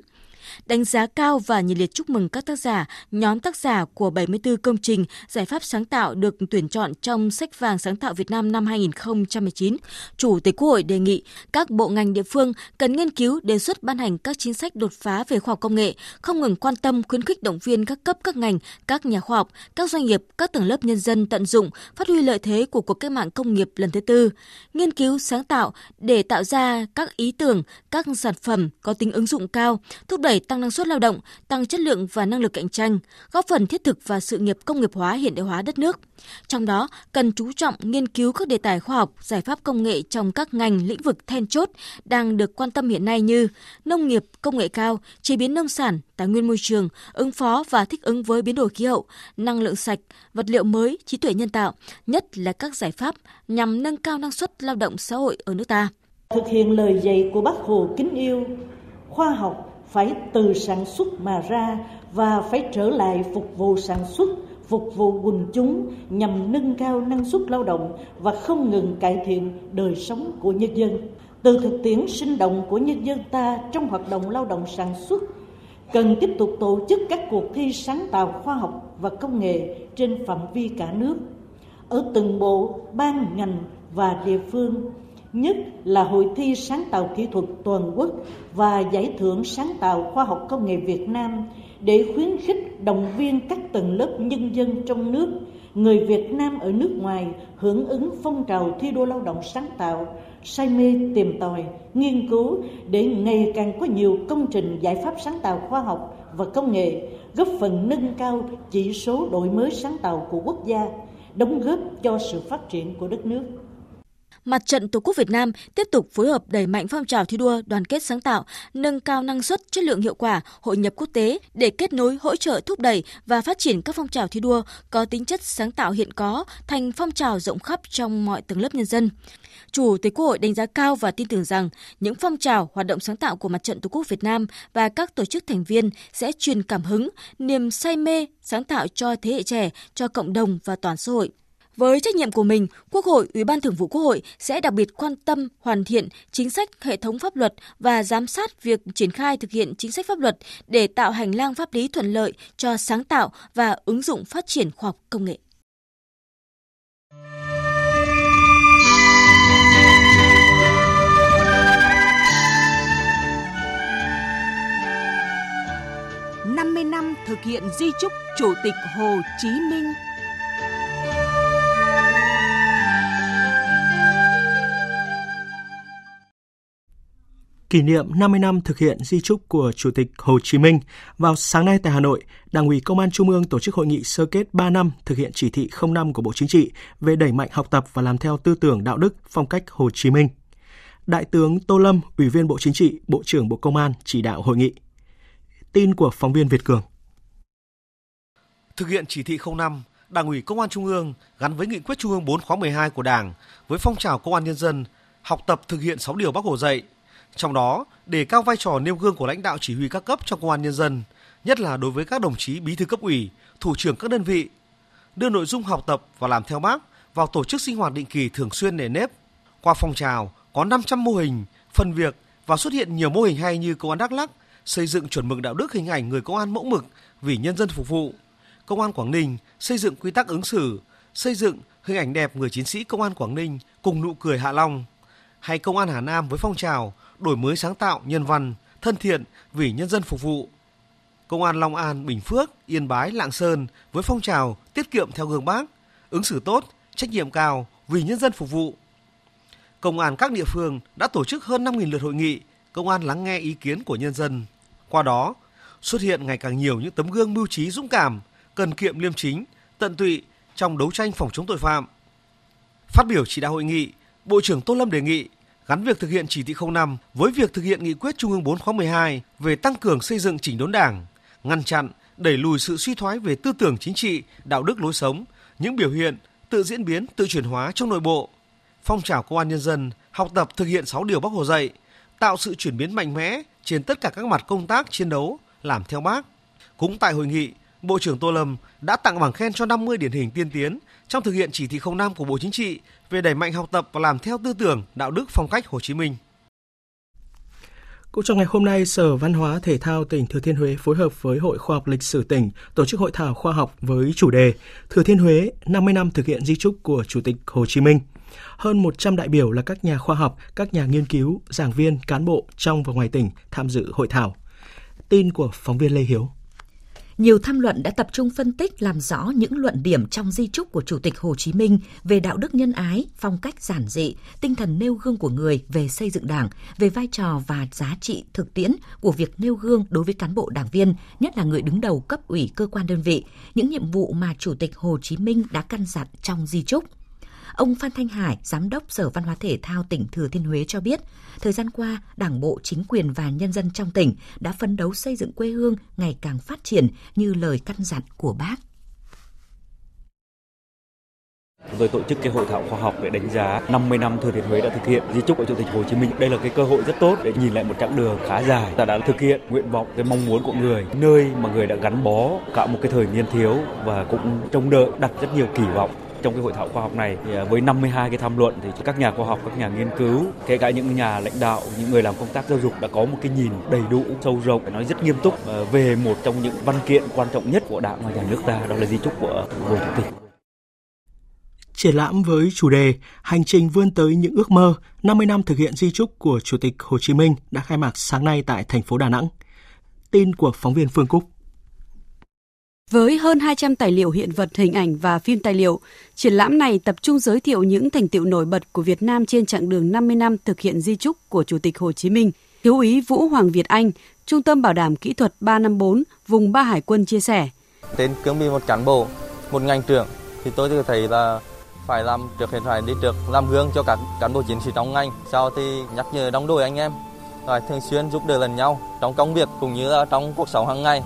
đánh giá cao và nhiệt liệt chúc mừng các tác giả, nhóm tác giả của 74 công trình, giải pháp sáng tạo được tuyển chọn trong sách vàng sáng tạo Việt Nam năm 2019. Chủ tịch Quốc hội đề nghị các bộ ngành địa phương cần nghiên cứu đề xuất ban hành các chính sách đột phá về khoa học công nghệ, không ngừng quan tâm khuyến khích động viên các cấp các ngành, các nhà khoa học, các doanh nghiệp, các tầng lớp nhân dân tận dụng, phát huy lợi thế của cuộc cách mạng công nghiệp lần thứ tư, nghiên cứu sáng tạo để tạo ra các ý tưởng, các sản phẩm có tính ứng dụng cao, thúc đẩy tăng năng suất lao động, tăng chất lượng và năng lực cạnh tranh, góp phần thiết thực vào sự nghiệp công nghiệp hóa hiện đại hóa đất nước. Trong đó, cần chú trọng nghiên cứu các đề tài khoa học, giải pháp công nghệ trong các ngành lĩnh vực then chốt đang được quan tâm hiện nay như nông nghiệp công nghệ cao, chế biến nông sản, tài nguyên môi trường, ứng phó và thích ứng với biến đổi khí hậu, năng lượng sạch, vật liệu mới, trí tuệ nhân tạo, nhất là các giải pháp nhằm nâng cao năng suất lao động xã hội ở nước ta. Thực hiện lời dạy của Bác Hồ kính yêu, khoa học phải từ sản xuất mà ra và phải trở lại phục vụ sản xuất, phục vụ quần chúng nhằm nâng cao năng suất lao động và không ngừng cải thiện đời sống của nhân dân. Từ thực tiễn sinh động của nhân dân ta trong hoạt động lao động sản xuất, cần tiếp tục tổ chức các cuộc thi sáng tạo khoa học và công nghệ trên phạm vi cả nước. Ở từng bộ, ban, ngành và địa phương nhất là Hội thi sáng tạo kỹ thuật toàn quốc và Giải thưởng sáng tạo khoa học công nghệ Việt Nam để khuyến khích động viên các tầng lớp nhân dân trong nước, người Việt Nam ở nước ngoài hưởng ứng phong trào thi đua lao động sáng tạo, say mê tìm tòi, nghiên cứu để ngày càng có nhiều công trình giải pháp sáng tạo khoa học và công nghệ góp phần nâng cao chỉ số đổi mới sáng tạo của quốc gia, đóng góp cho sự phát triển của đất nước. Mặt trận Tổ quốc Việt Nam tiếp tục phối hợp đẩy mạnh phong trào thi đua đoàn kết sáng tạo, nâng cao năng suất, chất lượng hiệu quả, hội nhập quốc tế để kết nối, hỗ trợ, thúc đẩy và phát triển các phong trào thi đua có tính chất sáng tạo hiện có thành phong trào rộng khắp trong mọi tầng lớp nhân dân. Chủ tịch Quốc hội đánh giá cao và tin tưởng rằng những phong trào hoạt động sáng tạo của Mặt trận Tổ quốc Việt Nam và các tổ chức thành viên sẽ truyền cảm hứng, niềm say mê, sáng tạo cho thế hệ trẻ, cho cộng đồng và toàn xã hội. Với trách nhiệm của mình, Quốc hội, Ủy ban Thường vụ Quốc hội sẽ đặc biệt quan tâm hoàn thiện chính sách hệ thống pháp luật và giám sát việc triển khai thực hiện chính sách pháp luật để tạo hành lang pháp lý thuận lợi cho sáng tạo và ứng dụng phát triển khoa học công nghệ. năm mươi năm thực hiện di trúc Chủ tịch Hồ Chí Minh kỷ niệm 50 năm thực hiện di trúc của Chủ tịch Hồ Chí Minh, vào sáng nay tại Hà Nội, Đảng ủy Công an Trung ương tổ chức hội nghị sơ kết 3 năm thực hiện chỉ thị 05 của Bộ Chính trị về đẩy mạnh học tập và làm theo tư tưởng đạo đức, phong cách Hồ Chí Minh. Đại tướng Tô Lâm, Ủy viên Bộ Chính trị, Bộ trưởng Bộ Công an chỉ đạo hội nghị. Tin của phóng viên Việt Cường. Thực hiện chỉ thị 05, Đảng ủy Công an Trung ương gắn với nghị quyết Trung ương 4 khóa 12 của Đảng với phong trào công an nhân dân học tập thực hiện 6 điều Bác Hồ dạy – trong đó, đề cao vai trò nêu gương của lãnh đạo chỉ huy các cấp trong công an nhân dân, nhất là đối với các đồng chí bí thư cấp ủy, thủ trưởng các đơn vị, đưa nội dung học tập và làm theo bác vào tổ chức sinh hoạt định kỳ thường xuyên nề nếp. Qua phong trào có 500 mô hình, phần việc và xuất hiện nhiều mô hình hay như công an Đắk Lắk xây dựng chuẩn mực đạo đức hình ảnh người công an mẫu mực vì nhân dân phục vụ. Công an Quảng Ninh xây dựng quy tắc ứng xử, xây dựng hình ảnh đẹp người chiến sĩ công an Quảng Ninh cùng nụ cười Hạ Long. Hay công an Hà Nam với phong trào đổi mới sáng tạo, nhân văn, thân thiện vì nhân dân phục vụ. Công an Long An, Bình Phước, Yên Bái, Lạng Sơn với phong trào tiết kiệm theo gương bác, ứng xử tốt, trách nhiệm cao vì nhân dân phục vụ. Công an các địa phương đã tổ chức hơn 5.000 lượt hội nghị, công an lắng nghe ý kiến của nhân dân. Qua đó, xuất hiện ngày càng nhiều những tấm gương mưu trí dũng cảm, cần kiệm liêm chính, tận tụy trong đấu tranh phòng chống tội phạm. Phát biểu chỉ đạo hội nghị, Bộ trưởng Tô Lâm đề nghị gắn việc thực hiện chỉ thị 05 với việc thực hiện nghị quyết Trung ương 4 khóa 12 về tăng cường xây dựng chỉnh đốn Đảng, ngăn chặn, đẩy lùi sự suy thoái về tư tưởng chính trị, đạo đức lối sống, những biểu hiện tự diễn biến, tự chuyển hóa trong nội bộ. Phong trào công an nhân dân học tập thực hiện 6 điều Bác Hồ dạy, tạo sự chuyển biến mạnh mẽ trên tất cả các mặt công tác chiến đấu, làm theo Bác. Cũng tại hội nghị, Bộ trưởng Tô Lâm đã tặng bằng khen cho 50 điển hình tiên tiến trong thực hiện chỉ thị 05 của Bộ Chính trị về đẩy mạnh học tập và làm theo tư tưởng, đạo đức phong cách Hồ Chí Minh. Cũng trong ngày hôm nay, Sở Văn hóa Thể thao tỉnh Thừa Thiên Huế phối hợp với Hội Khoa học Lịch sử tỉnh tổ chức hội thảo khoa học với chủ đề Thừa Thiên Huế 50 năm thực hiện di trúc của Chủ tịch Hồ Chí Minh. Hơn 100 đại biểu là các nhà khoa học, các nhà nghiên cứu, giảng viên, cán bộ trong và ngoài tỉnh tham dự hội thảo. Tin của phóng viên Lê Hiếu. Nhiều tham luận đã tập trung phân tích làm rõ những luận điểm trong di trúc của Chủ tịch Hồ Chí Minh về đạo đức nhân ái, phong cách giản dị, tinh thần nêu gương của người về xây dựng đảng, về vai trò và giá trị thực tiễn của việc nêu gương đối với cán bộ đảng viên, nhất là người đứng đầu cấp ủy cơ quan đơn vị, những nhiệm vụ mà Chủ tịch Hồ Chí Minh đã căn dặn trong di trúc. Ông Phan Thanh Hải, Giám đốc Sở Văn hóa Thể thao tỉnh Thừa Thiên Huế cho biết, thời gian qua, Đảng bộ, chính quyền và nhân dân trong tỉnh đã phấn đấu xây dựng quê hương ngày càng phát triển như lời căn dặn của bác. Chúng tôi tổ chức cái hội thảo khoa học để đánh giá 50 năm Thừa Thiên Huế đã thực hiện di trúc của Chủ tịch Hồ Chí Minh. Đây là cái cơ hội rất tốt để nhìn lại một chặng đường khá dài. Ta đã thực hiện nguyện vọng, cái mong muốn của người, nơi mà người đã gắn bó cả một cái thời niên thiếu và cũng trông đợi đặt rất nhiều kỳ vọng trong cái hội thảo khoa học này à, với 52 cái tham luận thì các nhà khoa học, các nhà nghiên cứu, kể cả những nhà lãnh đạo, những người làm công tác giáo dục đã có một cái nhìn đầy đủ, sâu rộng, phải nói rất nghiêm túc à, về một trong những văn kiện quan trọng nhất của Đảng và Nhà nước ta, đó là di trúc của Hồ Chủ tịch. Triển lãm với chủ đề Hành trình vươn tới những ước mơ 50 năm thực hiện di trúc của Chủ tịch Hồ Chí Minh đã khai mạc sáng nay tại thành phố Đà Nẵng. Tin của phóng viên Phương Cúc. Với hơn 200 tài liệu hiện vật, hình ảnh và phim tài liệu, triển lãm này tập trung giới thiệu những thành tiệu nổi bật của Việt Nam trên chặng đường 50 năm thực hiện di trúc của Chủ tịch Hồ Chí Minh. Thiếu úy Vũ Hoàng Việt Anh, Trung tâm Bảo đảm Kỹ thuật 354, vùng Ba Hải quân chia sẻ. Trên cương vị một cán bộ, một ngành trưởng thì tôi thấy là phải làm trước hiện phải đi trước làm gương cho các cán bộ chiến sĩ trong ngành sau thì nhắc nhở đóng đôi anh em rồi thường xuyên giúp đỡ lẫn nhau trong công việc cũng như là trong cuộc sống hàng ngày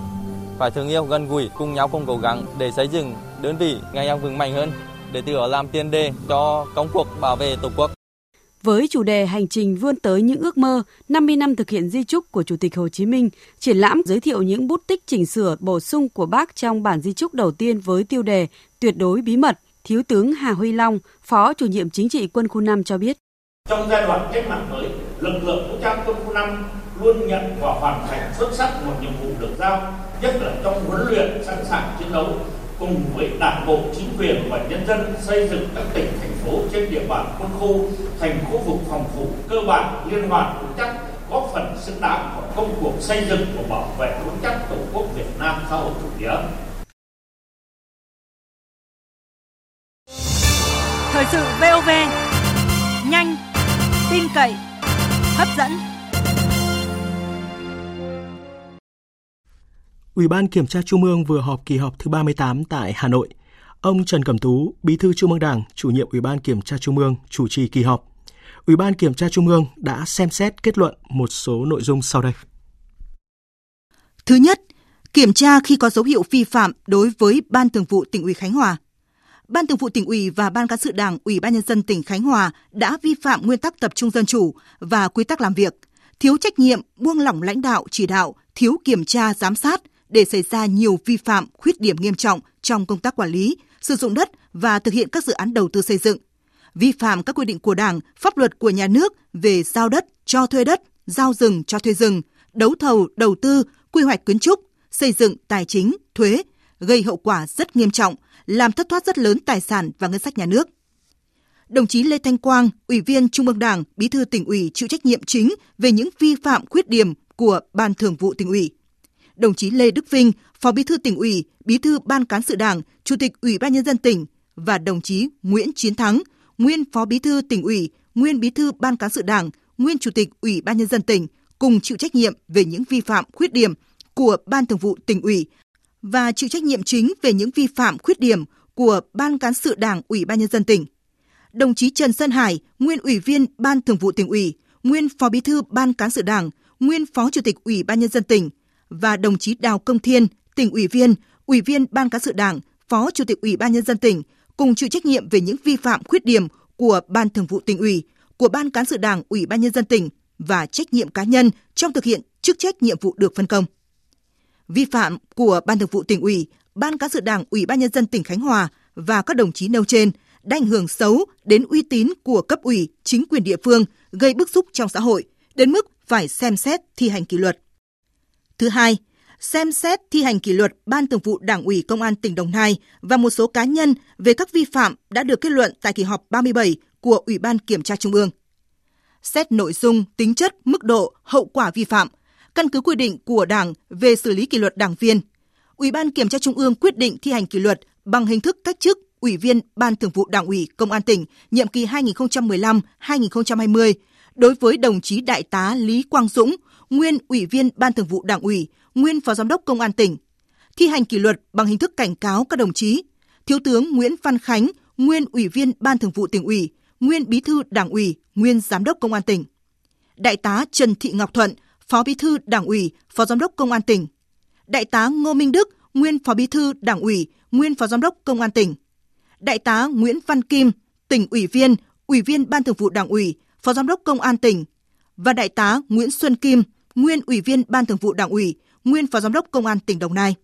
phải thương yêu gần gũi cùng nhau cùng cố gắng để xây dựng đơn vị ngày càng vững mạnh hơn để từ đó làm tiền đề cho công cuộc bảo vệ tổ quốc với chủ đề Hành trình vươn tới những ước mơ 50 năm thực hiện di trúc của Chủ tịch Hồ Chí Minh, triển lãm giới thiệu những bút tích chỉnh sửa bổ sung của bác trong bản di trúc đầu tiên với tiêu đề Tuyệt đối bí mật. Thiếu tướng Hà Huy Long, Phó chủ nhiệm chính trị quân khu 5 cho biết. Trong giai đoạn cách mạng mới, lực lượng vũ trang quân khu 5 luôn nhận và hoàn thành xuất sắc một nhiệm vụ được giao, nhất là trong huấn luyện sẵn sàng chiến đấu cùng với đảng bộ, chính quyền và nhân dân xây dựng các tỉnh, thành phố trên địa bàn quân khu thành khu vực phòng thủ cơ bản liên hoàn vững chắc, góp phần xứng đáng vào công cuộc xây dựng và bảo vệ vững chắc Tổ quốc Việt Nam xã hội chủ nghĩa. Thời sự VOV, nhanh, tin cậy, hấp dẫn. Ủy ban Kiểm tra Trung ương vừa họp kỳ họp thứ 38 tại Hà Nội. Ông Trần Cẩm Tú, Bí thư Trung ương Đảng, chủ nhiệm Ủy ban Kiểm tra Trung ương chủ trì kỳ họp. Ủy ban Kiểm tra Trung ương đã xem xét kết luận một số nội dung sau đây. Thứ nhất, kiểm tra khi có dấu hiệu vi phạm đối với Ban Thường vụ tỉnh ủy Khánh Hòa. Ban Thường vụ tỉnh ủy và Ban cán sự Đảng Ủy ban nhân dân tỉnh Khánh Hòa đã vi phạm nguyên tắc tập trung dân chủ và quy tắc làm việc, thiếu trách nhiệm, buông lỏng lãnh đạo chỉ đạo, thiếu kiểm tra giám sát, để xảy ra nhiều vi phạm, khuyết điểm nghiêm trọng trong công tác quản lý, sử dụng đất và thực hiện các dự án đầu tư xây dựng, vi phạm các quy định của Đảng, pháp luật của nhà nước về giao đất, cho thuê đất, giao rừng cho thuê rừng, đấu thầu, đầu tư, quy hoạch kiến trúc, xây dựng, tài chính, thuế, gây hậu quả rất nghiêm trọng, làm thất thoát rất lớn tài sản và ngân sách nhà nước. Đồng chí Lê Thanh Quang, Ủy viên Trung ương Đảng, Bí thư tỉnh ủy chịu trách nhiệm chính về những vi phạm khuyết điểm của Ban Thường vụ tỉnh ủy đồng chí Lê Đức Vinh, Phó Bí thư tỉnh ủy, Bí thư Ban cán sự Đảng, Chủ tịch Ủy ban nhân dân tỉnh và đồng chí Nguyễn Chiến Thắng, nguyên Phó Bí thư tỉnh ủy, nguyên Bí thư Ban cán sự Đảng, nguyên Chủ tịch Ủy ban nhân dân tỉnh cùng chịu trách nhiệm về những vi phạm khuyết điểm của Ban Thường vụ tỉnh ủy và chịu trách nhiệm chính về những vi phạm khuyết điểm của Ban cán sự Đảng Ủy ban nhân dân tỉnh. Đồng chí Trần Sơn Hải, nguyên Ủy viên Ban Thường vụ tỉnh ủy, nguyên Phó Bí thư Ban cán sự Đảng, nguyên Phó Chủ tịch Ủy ban nhân dân tỉnh và đồng chí Đào Công Thiên, tỉnh ủy viên, ủy viên Ban cán sự Đảng, Phó Chủ tịch Ủy ban nhân dân tỉnh cùng chịu trách nhiệm về những vi phạm khuyết điểm của Ban Thường vụ tỉnh ủy, của Ban cán sự Đảng Ủy ban nhân dân tỉnh và trách nhiệm cá nhân trong thực hiện chức trách nhiệm vụ được phân công. Vi phạm của Ban Thường vụ tỉnh ủy, Ban cán sự Đảng Ủy ban nhân dân tỉnh Khánh Hòa và các đồng chí nêu trên đã ảnh hưởng xấu đến uy tín của cấp ủy, chính quyền địa phương, gây bức xúc trong xã hội, đến mức phải xem xét thi hành kỷ luật. Thứ hai, xem xét thi hành kỷ luật Ban Thường vụ Đảng ủy Công an tỉnh Đồng Nai và một số cá nhân về các vi phạm đã được kết luận tại kỳ họp 37 của Ủy ban Kiểm tra Trung ương. Xét nội dung, tính chất, mức độ, hậu quả vi phạm, căn cứ quy định của Đảng về xử lý kỷ luật đảng viên, Ủy ban Kiểm tra Trung ương quyết định thi hành kỷ luật bằng hình thức cách chức Ủy viên Ban Thường vụ Đảng ủy Công an tỉnh nhiệm kỳ 2015-2020 đối với đồng chí Đại tá Lý Quang Dũng, nguyên Ủy viên Ban Thường vụ Đảng ủy, nguyên Phó Giám đốc Công an tỉnh. Thi hành kỷ luật bằng hình thức cảnh cáo các đồng chí Thiếu tướng Nguyễn Văn Khánh, nguyên Ủy viên Ban Thường vụ tỉnh ủy, nguyên Bí thư Đảng ủy, nguyên Giám đốc Công an tỉnh. Đại tá Trần Thị Ngọc Thuận, Phó Bí thư Đảng ủy, Phó Giám đốc Công an tỉnh. Đại tá Ngô Minh Đức, nguyên Phó Bí thư Đảng ủy, nguyên Phó Giám đốc Công an tỉnh. Đại tá Nguyễn Văn Kim, tỉnh ủy viên, Ủy viên Ban Thường vụ Đảng ủy, Phó Giám đốc Công an tỉnh và Đại tá Nguyễn Xuân Kim, nguyên Ủy viên Ban Thường vụ Đảng ủy, nguyên Phó Giám đốc Công an tỉnh Đồng Nai.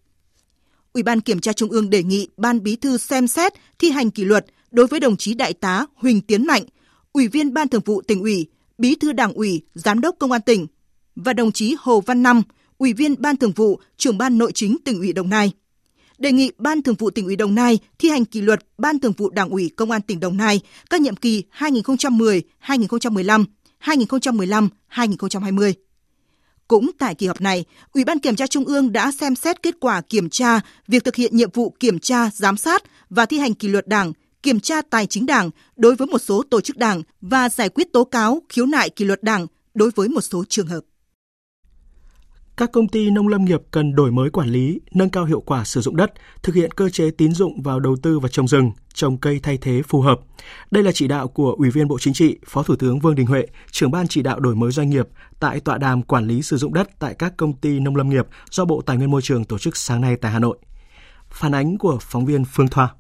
Ủy ban Kiểm tra Trung ương đề nghị Ban Bí thư xem xét thi hành kỷ luật đối với đồng chí Đại tá Huỳnh Tiến Mạnh, Ủy viên Ban Thường vụ tỉnh ủy, Bí thư Đảng ủy, Giám đốc Công an tỉnh và đồng chí Hồ Văn Năm, Ủy viên Ban Thường vụ, Trưởng ban Nội chính tỉnh ủy Đồng Nai. Đề nghị Ban Thường vụ tỉnh ủy Đồng Nai thi hành kỷ luật Ban Thường vụ Đảng ủy Công an tỉnh Đồng Nai các nhiệm kỳ 2010-2015, 2015-2020. Cũng tại kỳ họp này, Ủy ban Kiểm tra Trung ương đã xem xét kết quả kiểm tra việc thực hiện nhiệm vụ kiểm tra, giám sát và thi hành kỷ luật Đảng, kiểm tra tài chính Đảng đối với một số tổ chức Đảng và giải quyết tố cáo, khiếu nại kỷ luật Đảng đối với một số trường hợp các công ty nông lâm nghiệp cần đổi mới quản lý, nâng cao hiệu quả sử dụng đất, thực hiện cơ chế tín dụng vào đầu tư và trồng rừng, trồng cây thay thế phù hợp. Đây là chỉ đạo của Ủy viên Bộ Chính trị, Phó Thủ tướng Vương Đình Huệ, trưởng ban chỉ đạo đổi mới doanh nghiệp tại tọa đàm quản lý sử dụng đất tại các công ty nông lâm nghiệp do Bộ Tài nguyên Môi trường tổ chức sáng nay tại Hà Nội. Phản ánh của phóng viên Phương Thoa.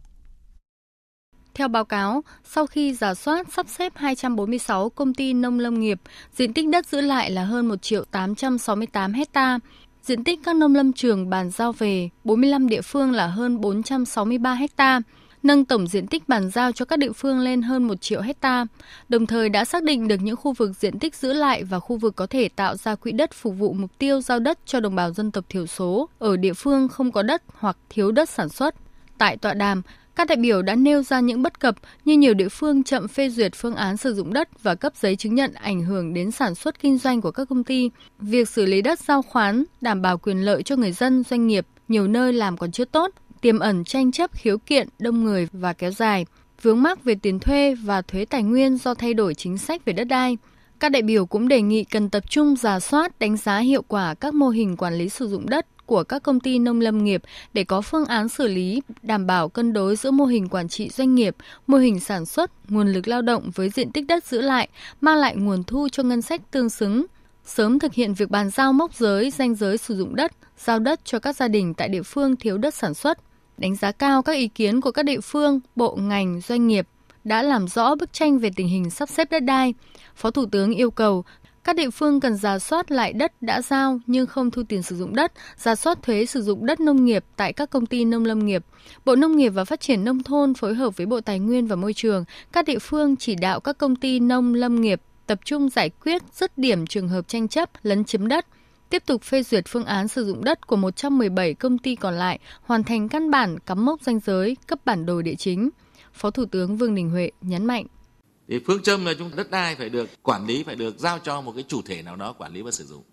Theo báo cáo, sau khi giả soát sắp xếp 246 công ty nông lâm nghiệp, diện tích đất giữ lại là hơn 1 triệu 868 hecta. Diện tích các nông lâm trường bàn giao về 45 địa phương là hơn 463 hecta, nâng tổng diện tích bàn giao cho các địa phương lên hơn 1 triệu hecta, đồng thời đã xác định được những khu vực diện tích giữ lại và khu vực có thể tạo ra quỹ đất phục vụ mục tiêu giao đất cho đồng bào dân tộc thiểu số ở địa phương không có đất hoặc thiếu đất sản xuất. Tại tọa đàm, các đại biểu đã nêu ra những bất cập như nhiều địa phương chậm phê duyệt phương án sử dụng đất và cấp giấy chứng nhận ảnh hưởng đến sản xuất kinh doanh của các công ty. Việc xử lý đất giao khoán, đảm bảo quyền lợi cho người dân, doanh nghiệp, nhiều nơi làm còn chưa tốt, tiềm ẩn tranh chấp khiếu kiện, đông người và kéo dài, vướng mắc về tiền thuê và thuế tài nguyên do thay đổi chính sách về đất đai. Các đại biểu cũng đề nghị cần tập trung giả soát đánh giá hiệu quả các mô hình quản lý sử dụng đất của các công ty nông lâm nghiệp để có phương án xử lý đảm bảo cân đối giữa mô hình quản trị doanh nghiệp, mô hình sản xuất, nguồn lực lao động với diện tích đất giữ lại, mang lại nguồn thu cho ngân sách tương xứng. Sớm thực hiện việc bàn giao mốc giới, danh giới sử dụng đất, giao đất cho các gia đình tại địa phương thiếu đất sản xuất. Đánh giá cao các ý kiến của các địa phương, bộ, ngành, doanh nghiệp đã làm rõ bức tranh về tình hình sắp xếp đất đai. Phó Thủ tướng yêu cầu các địa phương cần giả soát lại đất đã giao nhưng không thu tiền sử dụng đất, giả soát thuế sử dụng đất nông nghiệp tại các công ty nông lâm nghiệp. Bộ Nông nghiệp và Phát triển Nông thôn phối hợp với Bộ Tài nguyên và Môi trường, các địa phương chỉ đạo các công ty nông lâm nghiệp tập trung giải quyết dứt điểm trường hợp tranh chấp lấn chiếm đất, tiếp tục phê duyệt phương án sử dụng đất của 117 công ty còn lại, hoàn thành căn bản cắm mốc danh giới, cấp bản đồ địa chính. Phó Thủ tướng Vương Đình Huệ nhấn mạnh thì phương châm là chúng đất đai phải được quản lý phải được giao cho một cái chủ thể nào đó quản lý và sử dụng.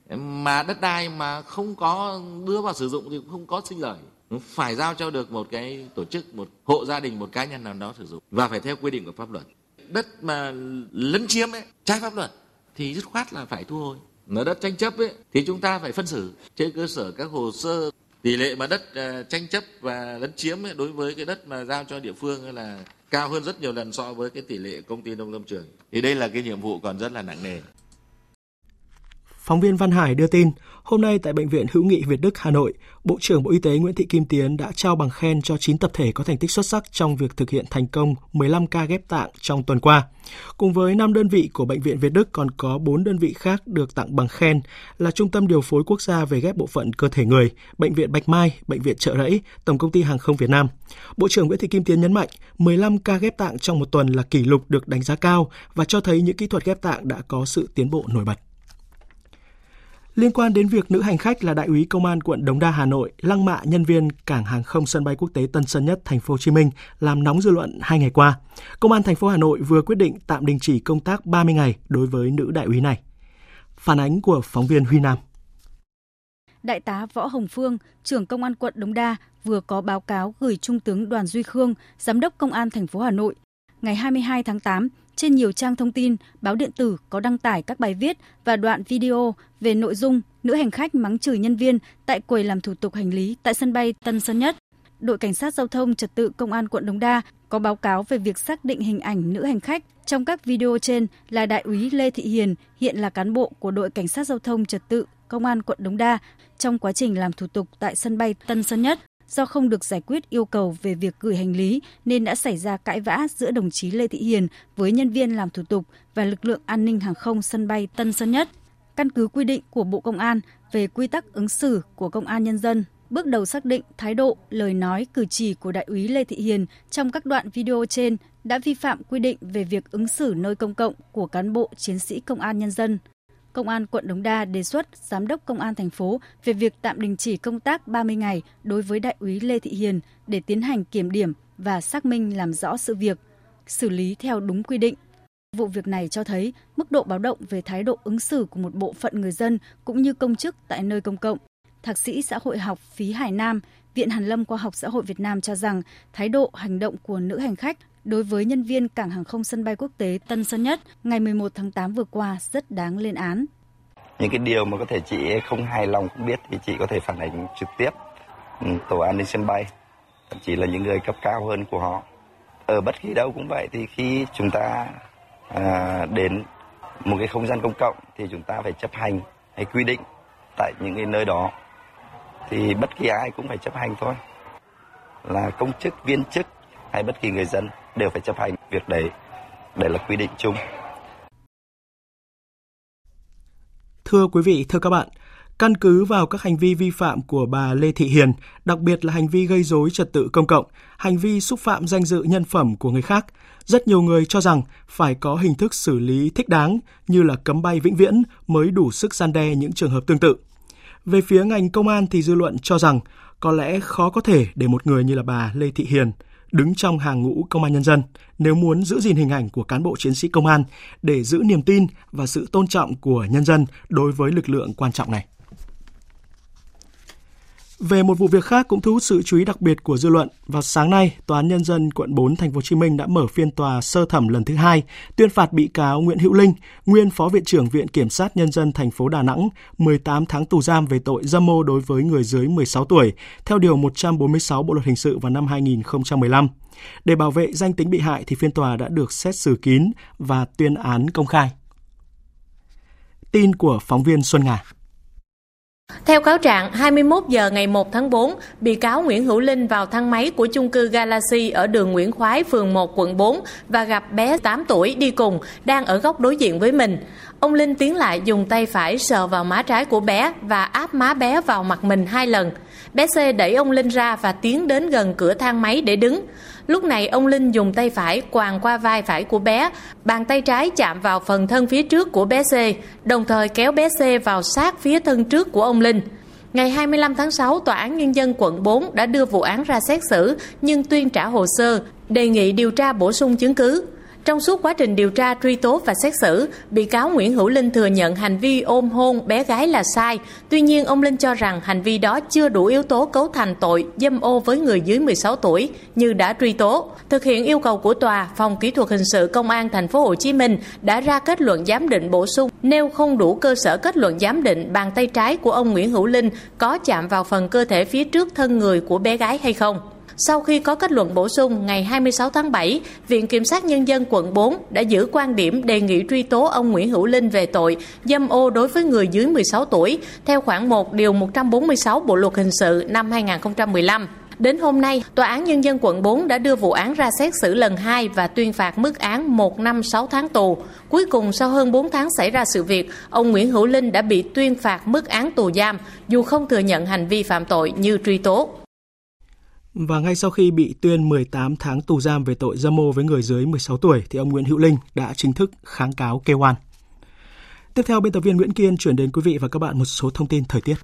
Mà đất đai mà không có đưa vào sử dụng thì cũng không có sinh lời. Phải giao cho được một cái tổ chức một hộ gia đình một cá nhân nào đó sử dụng và phải theo quy định của pháp luật. Đất mà lấn chiếm ấy trái pháp luật thì dứt khoát là phải thu hồi. Mà đất tranh chấp ấy thì chúng ta phải phân xử. Trên cơ sở các hồ sơ tỷ lệ mà đất à, tranh chấp và lấn chiếm ấy, đối với cái đất mà giao cho địa phương là cao hơn rất nhiều lần so với cái tỷ lệ công ty nông lâm trường. Thì đây là cái nhiệm vụ còn rất là nặng nề. Phóng viên Văn Hải đưa tin, hôm nay tại Bệnh viện Hữu nghị Việt Đức Hà Nội, Bộ trưởng Bộ Y tế Nguyễn Thị Kim Tiến đã trao bằng khen cho 9 tập thể có thành tích xuất sắc trong việc thực hiện thành công 15 ca ghép tạng trong tuần qua. Cùng với 5 đơn vị của Bệnh viện Việt Đức còn có 4 đơn vị khác được tặng bằng khen là Trung tâm Điều phối Quốc gia về ghép bộ phận cơ thể người, Bệnh viện Bạch Mai, Bệnh viện Trợ Rẫy, Tổng công ty Hàng không Việt Nam. Bộ trưởng Nguyễn Thị Kim Tiến nhấn mạnh, 15 ca ghép tạng trong một tuần là kỷ lục được đánh giá cao và cho thấy những kỹ thuật ghép tạng đã có sự tiến bộ nổi bật. Liên quan đến việc nữ hành khách là đại úy công an quận Đống Đa Hà Nội lăng mạ nhân viên cảng hàng không sân bay quốc tế Tân Sơn Nhất thành phố Hồ Chí Minh làm nóng dư luận hai ngày qua, Công an thành phố Hà Nội vừa quyết định tạm đình chỉ công tác 30 ngày đối với nữ đại úy này. Phản ánh của phóng viên Huy Nam. Đại tá Võ Hồng Phương, trưởng công an quận Đống Đa vừa có báo cáo gửi Trung tướng Đoàn Duy Khương, giám đốc công an thành phố Hà Nội ngày 22 tháng 8 trên nhiều trang thông tin, báo điện tử có đăng tải các bài viết và đoạn video về nội dung nữ hành khách mắng chửi nhân viên tại quầy làm thủ tục hành lý tại sân bay Tân Sơn Nhất. Đội Cảnh sát Giao thông Trật tự Công an quận Đống Đa có báo cáo về việc xác định hình ảnh nữ hành khách trong các video trên là Đại úy Lê Thị Hiền, hiện là cán bộ của đội Cảnh sát Giao thông Trật tự Công an quận Đống Đa trong quá trình làm thủ tục tại sân bay Tân Sơn Nhất do không được giải quyết yêu cầu về việc gửi hành lý nên đã xảy ra cãi vã giữa đồng chí Lê Thị Hiền với nhân viên làm thủ tục và lực lượng an ninh hàng không sân bay Tân Sơn Nhất. Căn cứ quy định của Bộ Công an về quy tắc ứng xử của công an nhân dân, bước đầu xác định thái độ, lời nói, cử chỉ của đại úy Lê Thị Hiền trong các đoạn video trên đã vi phạm quy định về việc ứng xử nơi công cộng của cán bộ chiến sĩ công an nhân dân – Công an quận Đống Đa đề xuất Giám đốc Công an thành phố về việc tạm đình chỉ công tác 30 ngày đối với Đại úy Lê Thị Hiền để tiến hành kiểm điểm và xác minh làm rõ sự việc, xử lý theo đúng quy định. Vụ việc này cho thấy mức độ báo động về thái độ ứng xử của một bộ phận người dân cũng như công chức tại nơi công cộng. Thạc sĩ xã hội học Phí Hải Nam, Viện Hàn Lâm Khoa học Xã hội Việt Nam cho rằng thái độ hành động của nữ hành khách đối với nhân viên cảng hàng không sân bay quốc tế Tân Sơn Nhất ngày 11 tháng 8 vừa qua rất đáng lên án. những cái điều mà có thể chị không hài lòng không biết thì chị có thể phản ánh trực tiếp. Ừ, tổ an ninh sân bay thậm chí là những người cấp cao hơn của họ. Ở bất kỳ đâu cũng vậy thì khi chúng ta à, đến một cái không gian công cộng thì chúng ta phải chấp hành hay quy định tại những cái nơi đó. Thì bất kỳ ai cũng phải chấp hành thôi. Là công chức viên chức hay bất kỳ người dân đều phải chấp hành việc đấy đây là quy định chung Thưa quý vị, thưa các bạn, căn cứ vào các hành vi vi phạm của bà Lê Thị Hiền, đặc biệt là hành vi gây dối trật tự công cộng, hành vi xúc phạm danh dự nhân phẩm của người khác, rất nhiều người cho rằng phải có hình thức xử lý thích đáng như là cấm bay vĩnh viễn mới đủ sức gian đe những trường hợp tương tự. Về phía ngành công an thì dư luận cho rằng có lẽ khó có thể để một người như là bà Lê Thị Hiền đứng trong hàng ngũ công an nhân dân nếu muốn giữ gìn hình ảnh của cán bộ chiến sĩ công an để giữ niềm tin và sự tôn trọng của nhân dân đối với lực lượng quan trọng này. Về một vụ việc khác cũng thu hút sự chú ý đặc biệt của dư luận, vào sáng nay, Tòa án nhân dân quận 4 thành phố Hồ Chí Minh đã mở phiên tòa sơ thẩm lần thứ hai, tuyên phạt bị cáo Nguyễn Hữu Linh, nguyên Phó viện trưởng Viện Kiểm sát nhân dân thành phố Đà Nẵng 18 tháng tù giam về tội dâm mô đối với người dưới 16 tuổi, theo điều 146 Bộ luật hình sự vào năm 2015. Để bảo vệ danh tính bị hại thì phiên tòa đã được xét xử kín và tuyên án công khai. Tin của phóng viên Xuân Ngà. Theo cáo trạng, 21 giờ ngày 1 tháng 4, bị cáo Nguyễn Hữu Linh vào thang máy của chung cư Galaxy ở đường Nguyễn Khoái, phường 1, quận 4 và gặp bé 8 tuổi đi cùng, đang ở góc đối diện với mình. Ông Linh tiến lại dùng tay phải sờ vào má trái của bé và áp má bé vào mặt mình hai lần. Bé C đẩy ông Linh ra và tiến đến gần cửa thang máy để đứng. Lúc này ông Linh dùng tay phải quàng qua vai phải của bé, bàn tay trái chạm vào phần thân phía trước của bé C, đồng thời kéo bé C vào sát phía thân trước của ông Linh. Ngày 25 tháng 6, Tòa án Nhân dân quận 4 đã đưa vụ án ra xét xử nhưng tuyên trả hồ sơ, đề nghị điều tra bổ sung chứng cứ. Trong suốt quá trình điều tra, truy tố và xét xử, bị cáo Nguyễn Hữu Linh thừa nhận hành vi ôm hôn bé gái là sai. Tuy nhiên, ông Linh cho rằng hành vi đó chưa đủ yếu tố cấu thành tội dâm ô với người dưới 16 tuổi như đã truy tố. Thực hiện yêu cầu của tòa, Phòng Kỹ thuật hình sự Công an thành phố Hồ Chí Minh đã ra kết luận giám định bổ sung nêu không đủ cơ sở kết luận giám định bàn tay trái của ông Nguyễn Hữu Linh có chạm vào phần cơ thể phía trước thân người của bé gái hay không. Sau khi có kết luận bổ sung ngày 26 tháng 7, Viện Kiểm sát Nhân dân quận 4 đã giữ quan điểm đề nghị truy tố ông Nguyễn Hữu Linh về tội dâm ô đối với người dưới 16 tuổi theo khoản 1 điều 146 Bộ luật hình sự năm 2015. Đến hôm nay, Tòa án Nhân dân quận 4 đã đưa vụ án ra xét xử lần 2 và tuyên phạt mức án 1 năm 6 tháng tù. Cuối cùng, sau hơn 4 tháng xảy ra sự việc, ông Nguyễn Hữu Linh đã bị tuyên phạt mức án tù giam, dù không thừa nhận hành vi phạm tội như truy tố. Và ngay sau khi bị tuyên 18 tháng tù giam về tội dâm ô với người dưới 16 tuổi thì ông Nguyễn Hữu Linh đã chính thức kháng cáo kêu oan. Tiếp theo biên tập viên Nguyễn Kiên chuyển đến quý vị và các bạn một số thông tin thời tiết.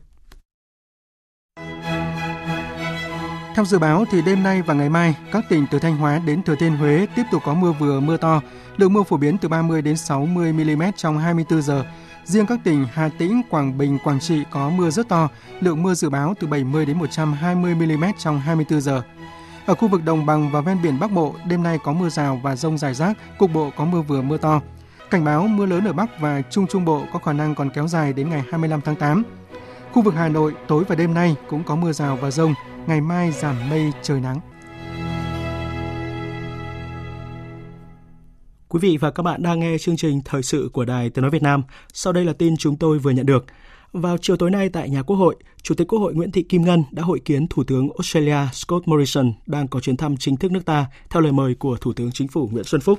Theo dự báo thì đêm nay và ngày mai, các tỉnh từ Thanh Hóa đến Thừa Thiên Huế tiếp tục có mưa vừa mưa to, lượng mưa phổ biến từ 30 đến 60 mm trong 24 giờ. Riêng các tỉnh Hà Tĩnh, Quảng Bình, Quảng Trị có mưa rất to, lượng mưa dự báo từ 70 đến 120 mm trong 24 giờ. Ở khu vực đồng bằng và ven biển Bắc Bộ, đêm nay có mưa rào và rông rải rác, cục bộ có mưa vừa mưa to. Cảnh báo mưa lớn ở Bắc và Trung Trung Bộ có khả năng còn kéo dài đến ngày 25 tháng 8. Khu vực Hà Nội tối và đêm nay cũng có mưa rào và rông, ngày mai giảm mây trời nắng. Quý vị và các bạn đang nghe chương trình Thời sự của Đài Tiếng Nói Việt Nam. Sau đây là tin chúng tôi vừa nhận được. Vào chiều tối nay tại nhà Quốc hội, Chủ tịch Quốc hội Nguyễn Thị Kim Ngân đã hội kiến Thủ tướng Australia Scott Morrison đang có chuyến thăm chính thức nước ta theo lời mời của Thủ tướng Chính phủ Nguyễn Xuân Phúc.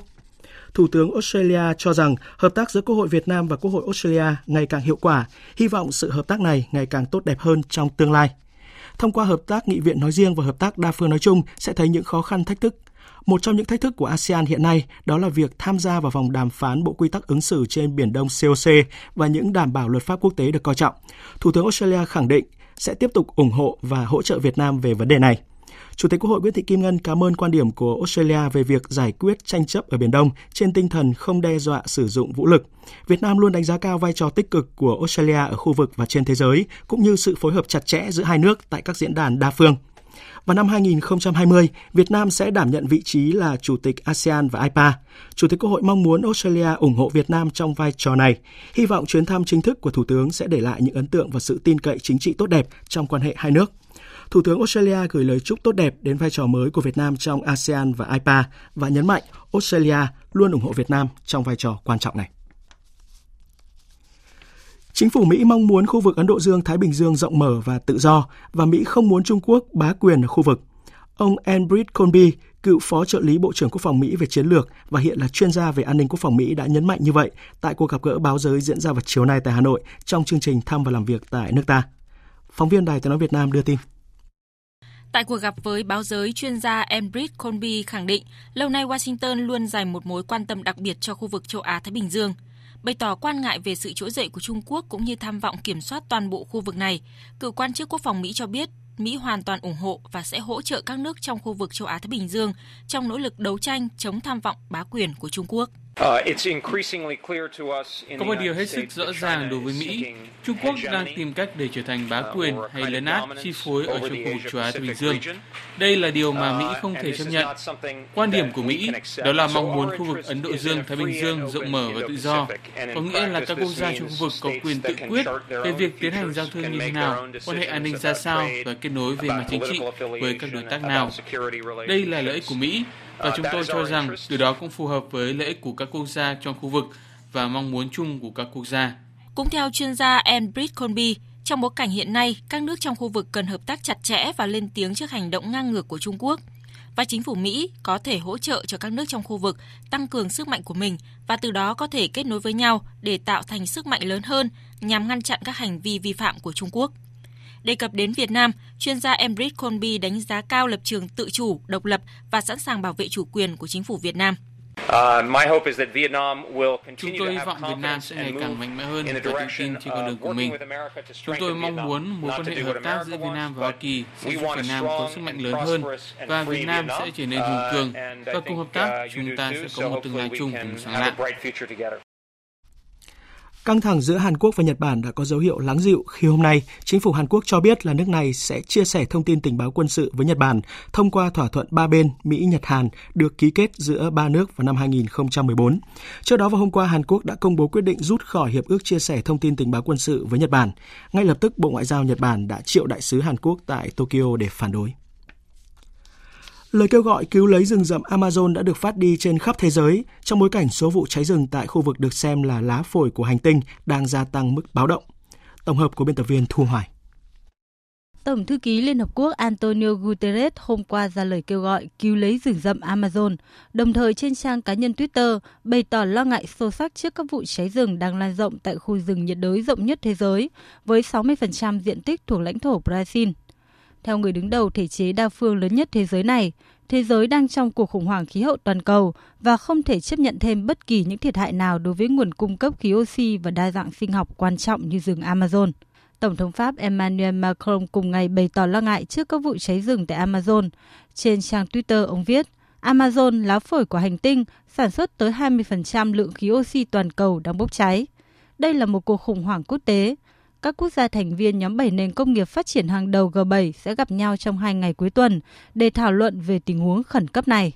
Thủ tướng Australia cho rằng hợp tác giữa Quốc hội Việt Nam và Quốc hội Australia ngày càng hiệu quả, hy vọng sự hợp tác này ngày càng tốt đẹp hơn trong tương lai. Thông qua hợp tác nghị viện nói riêng và hợp tác đa phương nói chung sẽ thấy những khó khăn thách thức một trong những thách thức của ASEAN hiện nay đó là việc tham gia vào vòng đàm phán bộ quy tắc ứng xử trên Biển Đông COC và những đảm bảo luật pháp quốc tế được coi trọng. Thủ tướng Australia khẳng định sẽ tiếp tục ủng hộ và hỗ trợ Việt Nam về vấn đề này. Chủ tịch Quốc hội Nguyễn Thị Kim Ngân cảm ơn quan điểm của Australia về việc giải quyết tranh chấp ở Biển Đông trên tinh thần không đe dọa sử dụng vũ lực. Việt Nam luôn đánh giá cao vai trò tích cực của Australia ở khu vực và trên thế giới, cũng như sự phối hợp chặt chẽ giữa hai nước tại các diễn đàn đa phương. Vào năm 2020, Việt Nam sẽ đảm nhận vị trí là Chủ tịch ASEAN và IPA. Chủ tịch Quốc hội mong muốn Australia ủng hộ Việt Nam trong vai trò này. Hy vọng chuyến thăm chính thức của Thủ tướng sẽ để lại những ấn tượng và sự tin cậy chính trị tốt đẹp trong quan hệ hai nước. Thủ tướng Australia gửi lời chúc tốt đẹp đến vai trò mới của Việt Nam trong ASEAN và IPA và nhấn mạnh Australia luôn ủng hộ Việt Nam trong vai trò quan trọng này. Chính phủ Mỹ mong muốn khu vực Ấn Độ Dương-Thái Bình Dương rộng mở và tự do và Mỹ không muốn Trung Quốc bá quyền ở khu vực. Ông Enbridge Colby, cựu phó trợ lý Bộ trưởng Quốc phòng Mỹ về chiến lược và hiện là chuyên gia về an ninh quốc phòng Mỹ đã nhấn mạnh như vậy tại cuộc gặp gỡ báo giới diễn ra vào chiều nay tại Hà Nội trong chương trình thăm và làm việc tại nước ta. Phóng viên Đài Tiếng nói Việt Nam đưa tin. Tại cuộc gặp với báo giới, chuyên gia Enbridge Colby khẳng định lâu nay Washington luôn dành một mối quan tâm đặc biệt cho khu vực châu Á-Thái Bình Dương – bày tỏ quan ngại về sự trỗi dậy của Trung Quốc cũng như tham vọng kiểm soát toàn bộ khu vực này. Cựu quan chức quốc phòng Mỹ cho biết, Mỹ hoàn toàn ủng hộ và sẽ hỗ trợ các nước trong khu vực châu Á Thái Bình Dương trong nỗ lực đấu tranh chống tham vọng bá quyền của Trung Quốc. Có một điều hết sức rõ ràng đối với Mỹ, Trung Quốc đang tìm cách để trở thành bá quyền hay lấn át chi phối ở trong khu vực châu Á Thái Bình Dương. Đây là điều mà Mỹ không thể chấp nhận. Quan điểm của Mỹ đó là mong muốn khu vực Ấn Độ Dương, Thái Bình Dương rộng mở và tự do, có nghĩa là các quốc gia trong khu vực có quyền tự quyết về việc tiến hành giao thương như thế nào, quan hệ an ninh ra sao và kết nối về mặt chính trị với các đối tác nào. Đây là lợi ích của Mỹ và chúng tôi cho rằng điều đó cũng phù hợp với lợi ích của các quốc gia trong khu vực và mong muốn chung của các quốc gia. Cũng theo chuyên gia Enbridge Colby, trong bối cảnh hiện nay, các nước trong khu vực cần hợp tác chặt chẽ và lên tiếng trước hành động ngang ngược của Trung Quốc. Và chính phủ Mỹ có thể hỗ trợ cho các nước trong khu vực tăng cường sức mạnh của mình và từ đó có thể kết nối với nhau để tạo thành sức mạnh lớn hơn nhằm ngăn chặn các hành vi vi phạm của Trung Quốc. Đề cập đến Việt Nam, chuyên gia Emric Colby đánh giá cao lập trường tự chủ, độc lập và sẵn sàng bảo vệ chủ quyền của chính phủ Việt Nam. Uh, Chúng tôi hy vọng Việt Nam sẽ ngày càng mạnh mẽ hơn và tự tin trên con đường của mình. Chúng tôi mong muốn mối quan hệ hợp tác giữa Việt Nam và Hoa Kỳ sẽ giúp Việt Nam có sức mạnh lớn hơn và Việt Nam sẽ trở nên hùng uh, cường và cùng hợp tác chúng ta sẽ có một tương lai chung cùng sáng lạng. Căng thẳng giữa Hàn Quốc và Nhật Bản đã có dấu hiệu lắng dịu khi hôm nay chính phủ Hàn Quốc cho biết là nước này sẽ chia sẻ thông tin tình báo quân sự với Nhật Bản thông qua thỏa thuận ba bên Mỹ-Nhật-Hàn được ký kết giữa ba nước vào năm 2014. Trước đó vào hôm qua, Hàn Quốc đã công bố quyết định rút khỏi hiệp ước chia sẻ thông tin tình báo quân sự với Nhật Bản. Ngay lập tức, Bộ Ngoại giao Nhật Bản đã triệu đại sứ Hàn Quốc tại Tokyo để phản đối. Lời kêu gọi cứu lấy rừng rậm Amazon đã được phát đi trên khắp thế giới trong bối cảnh số vụ cháy rừng tại khu vực được xem là lá phổi của hành tinh đang gia tăng mức báo động. Tổng hợp của biên tập viên Thu Hoài. Tổng thư ký Liên Hợp Quốc Antonio Guterres hôm qua ra lời kêu gọi cứu lấy rừng rậm Amazon, đồng thời trên trang cá nhân Twitter bày tỏ lo ngại sâu sắc trước các vụ cháy rừng đang lan rộng tại khu rừng nhiệt đới rộng nhất thế giới, với 60% diện tích thuộc lãnh thổ Brazil. Theo người đứng đầu thể chế đa phương lớn nhất thế giới này, thế giới đang trong cuộc khủng hoảng khí hậu toàn cầu và không thể chấp nhận thêm bất kỳ những thiệt hại nào đối với nguồn cung cấp khí oxy và đa dạng sinh học quan trọng như rừng Amazon. Tổng thống Pháp Emmanuel Macron cùng ngày bày tỏ lo ngại trước các vụ cháy rừng tại Amazon. Trên trang Twitter, ông viết, Amazon, lá phổi của hành tinh, sản xuất tới 20% lượng khí oxy toàn cầu đang bốc cháy. Đây là một cuộc khủng hoảng quốc tế, các quốc gia thành viên nhóm 7 nền công nghiệp phát triển hàng đầu G7 sẽ gặp nhau trong hai ngày cuối tuần để thảo luận về tình huống khẩn cấp này.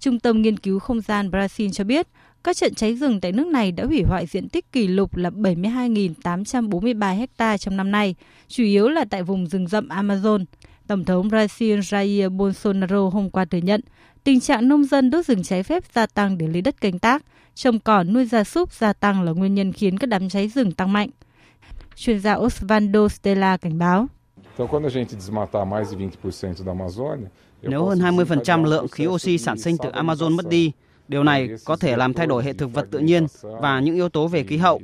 Trung tâm Nghiên cứu Không gian Brazil cho biết, các trận cháy rừng tại nước này đã hủy hoại diện tích kỷ lục là 72.843 ha trong năm nay, chủ yếu là tại vùng rừng rậm Amazon. Tổng thống Brazil Jair Bolsonaro hôm qua thừa nhận tình trạng nông dân đốt rừng trái phép gia tăng để lấy đất canh tác, trồng cỏ nuôi gia súc gia tăng là nguyên nhân khiến các đám cháy rừng tăng mạnh. Chuyên gia Osvaldo Stella cảnh báo. Nếu hơn 20% lượng khí oxy sản sinh từ Amazon mất đi, điều này có thể làm thay đổi hệ thực vật tự nhiên và những yếu tố về khí hậu.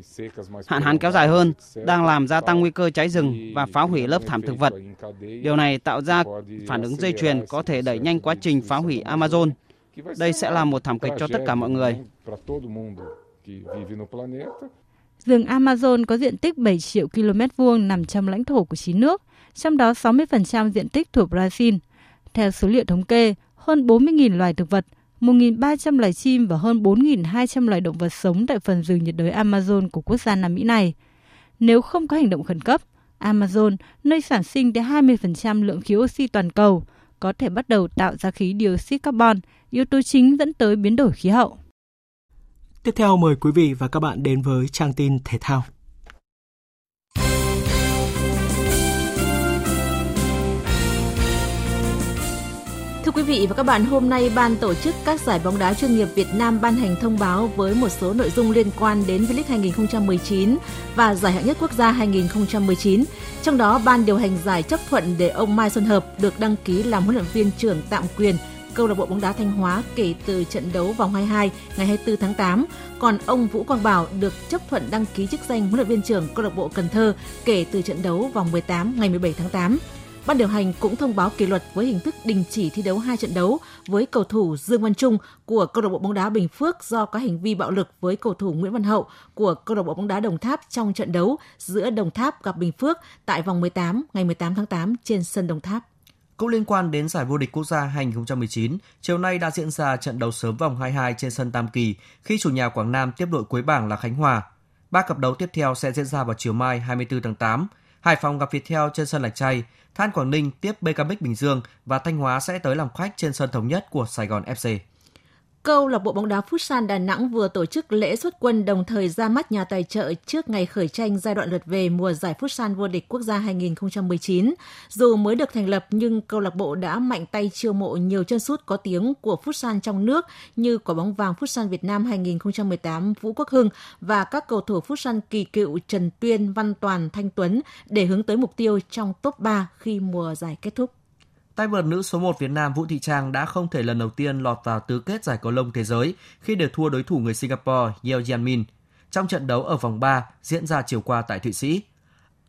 Hạn hán kéo dài hơn đang làm gia tăng nguy cơ cháy rừng và phá hủy lớp thảm thực vật. Điều này tạo ra phản ứng dây chuyền có thể đẩy nhanh quá trình phá hủy Amazon. Đây sẽ là một thảm kịch cho tất cả mọi người. Rừng Amazon có diện tích 7 triệu km vuông nằm trong lãnh thổ của 9 nước, trong đó 60% diện tích thuộc Brazil. Theo số liệu thống kê, hơn 40.000 loài thực vật, 1.300 loài chim và hơn 4.200 loài động vật sống tại phần rừng nhiệt đới Amazon của quốc gia Nam Mỹ này. Nếu không có hành động khẩn cấp, Amazon, nơi sản sinh tới 20% lượng khí oxy toàn cầu, có thể bắt đầu tạo ra khí dioxide carbon, yếu tố chính dẫn tới biến đổi khí hậu. Tiếp theo mời quý vị và các bạn đến với trang tin thể thao. Thưa quý vị và các bạn, hôm nay ban tổ chức các giải bóng đá chuyên nghiệp Việt Nam ban hành thông báo với một số nội dung liên quan đến V-League 2019 và giải hạng nhất quốc gia 2019. Trong đó, ban điều hành giải chấp thuận để ông Mai Xuân Hợp được đăng ký làm huấn luyện viên trưởng tạm quyền câu lạc bộ bóng đá Thanh Hóa kể từ trận đấu vòng 22 ngày 24 tháng 8. Còn ông Vũ Quang Bảo được chấp thuận đăng ký chức danh huấn luyện viên trưởng câu lạc bộ Cần Thơ kể từ trận đấu vòng 18 ngày 17 tháng 8. Ban điều hành cũng thông báo kỷ luật với hình thức đình chỉ thi đấu hai trận đấu với cầu thủ Dương Văn Trung của câu lạc bộ bóng đá Bình Phước do có hành vi bạo lực với cầu thủ Nguyễn Văn Hậu của câu lạc bộ bóng đá Đồng Tháp trong trận đấu giữa Đồng Tháp gặp Bình Phước tại vòng 18 ngày 18 tháng 8 trên sân Đồng Tháp. Cũng liên quan đến giải vô địch quốc gia 2019, chiều nay đã diễn ra trận đấu sớm vòng 22 trên sân Tam Kỳ khi chủ nhà Quảng Nam tiếp đội cuối bảng là Khánh Hòa. Ba cặp đấu tiếp theo sẽ diễn ra vào chiều mai 24 tháng 8. Hải Phòng gặp Viettel trên sân Lạch Tray, Than Quảng Ninh tiếp BKMX Bình Dương và Thanh Hóa sẽ tới làm khách trên sân thống nhất của Sài Gòn FC. Câu lạc bộ bóng đá Futsal Đà Nẵng vừa tổ chức lễ xuất quân đồng thời ra mắt nhà tài trợ trước ngày khởi tranh giai đoạn lượt về mùa giải Futsal vô địch quốc gia 2019. Dù mới được thành lập nhưng câu lạc bộ đã mạnh tay chiêu mộ nhiều chân sút có tiếng của Futsal trong nước như quả bóng vàng Futsal Việt Nam 2018 Vũ Quốc Hưng và các cầu thủ Futsal kỳ cựu Trần Tuyên, Văn Toàn, Thanh Tuấn để hướng tới mục tiêu trong top 3 khi mùa giải kết thúc. Tay vợt nữ số 1 Việt Nam Vũ Thị Trang đã không thể lần đầu tiên lọt vào tứ kết giải cầu lông thế giới khi để thua đối thủ người Singapore Yeo Jianmin trong trận đấu ở vòng 3 diễn ra chiều qua tại Thụy Sĩ.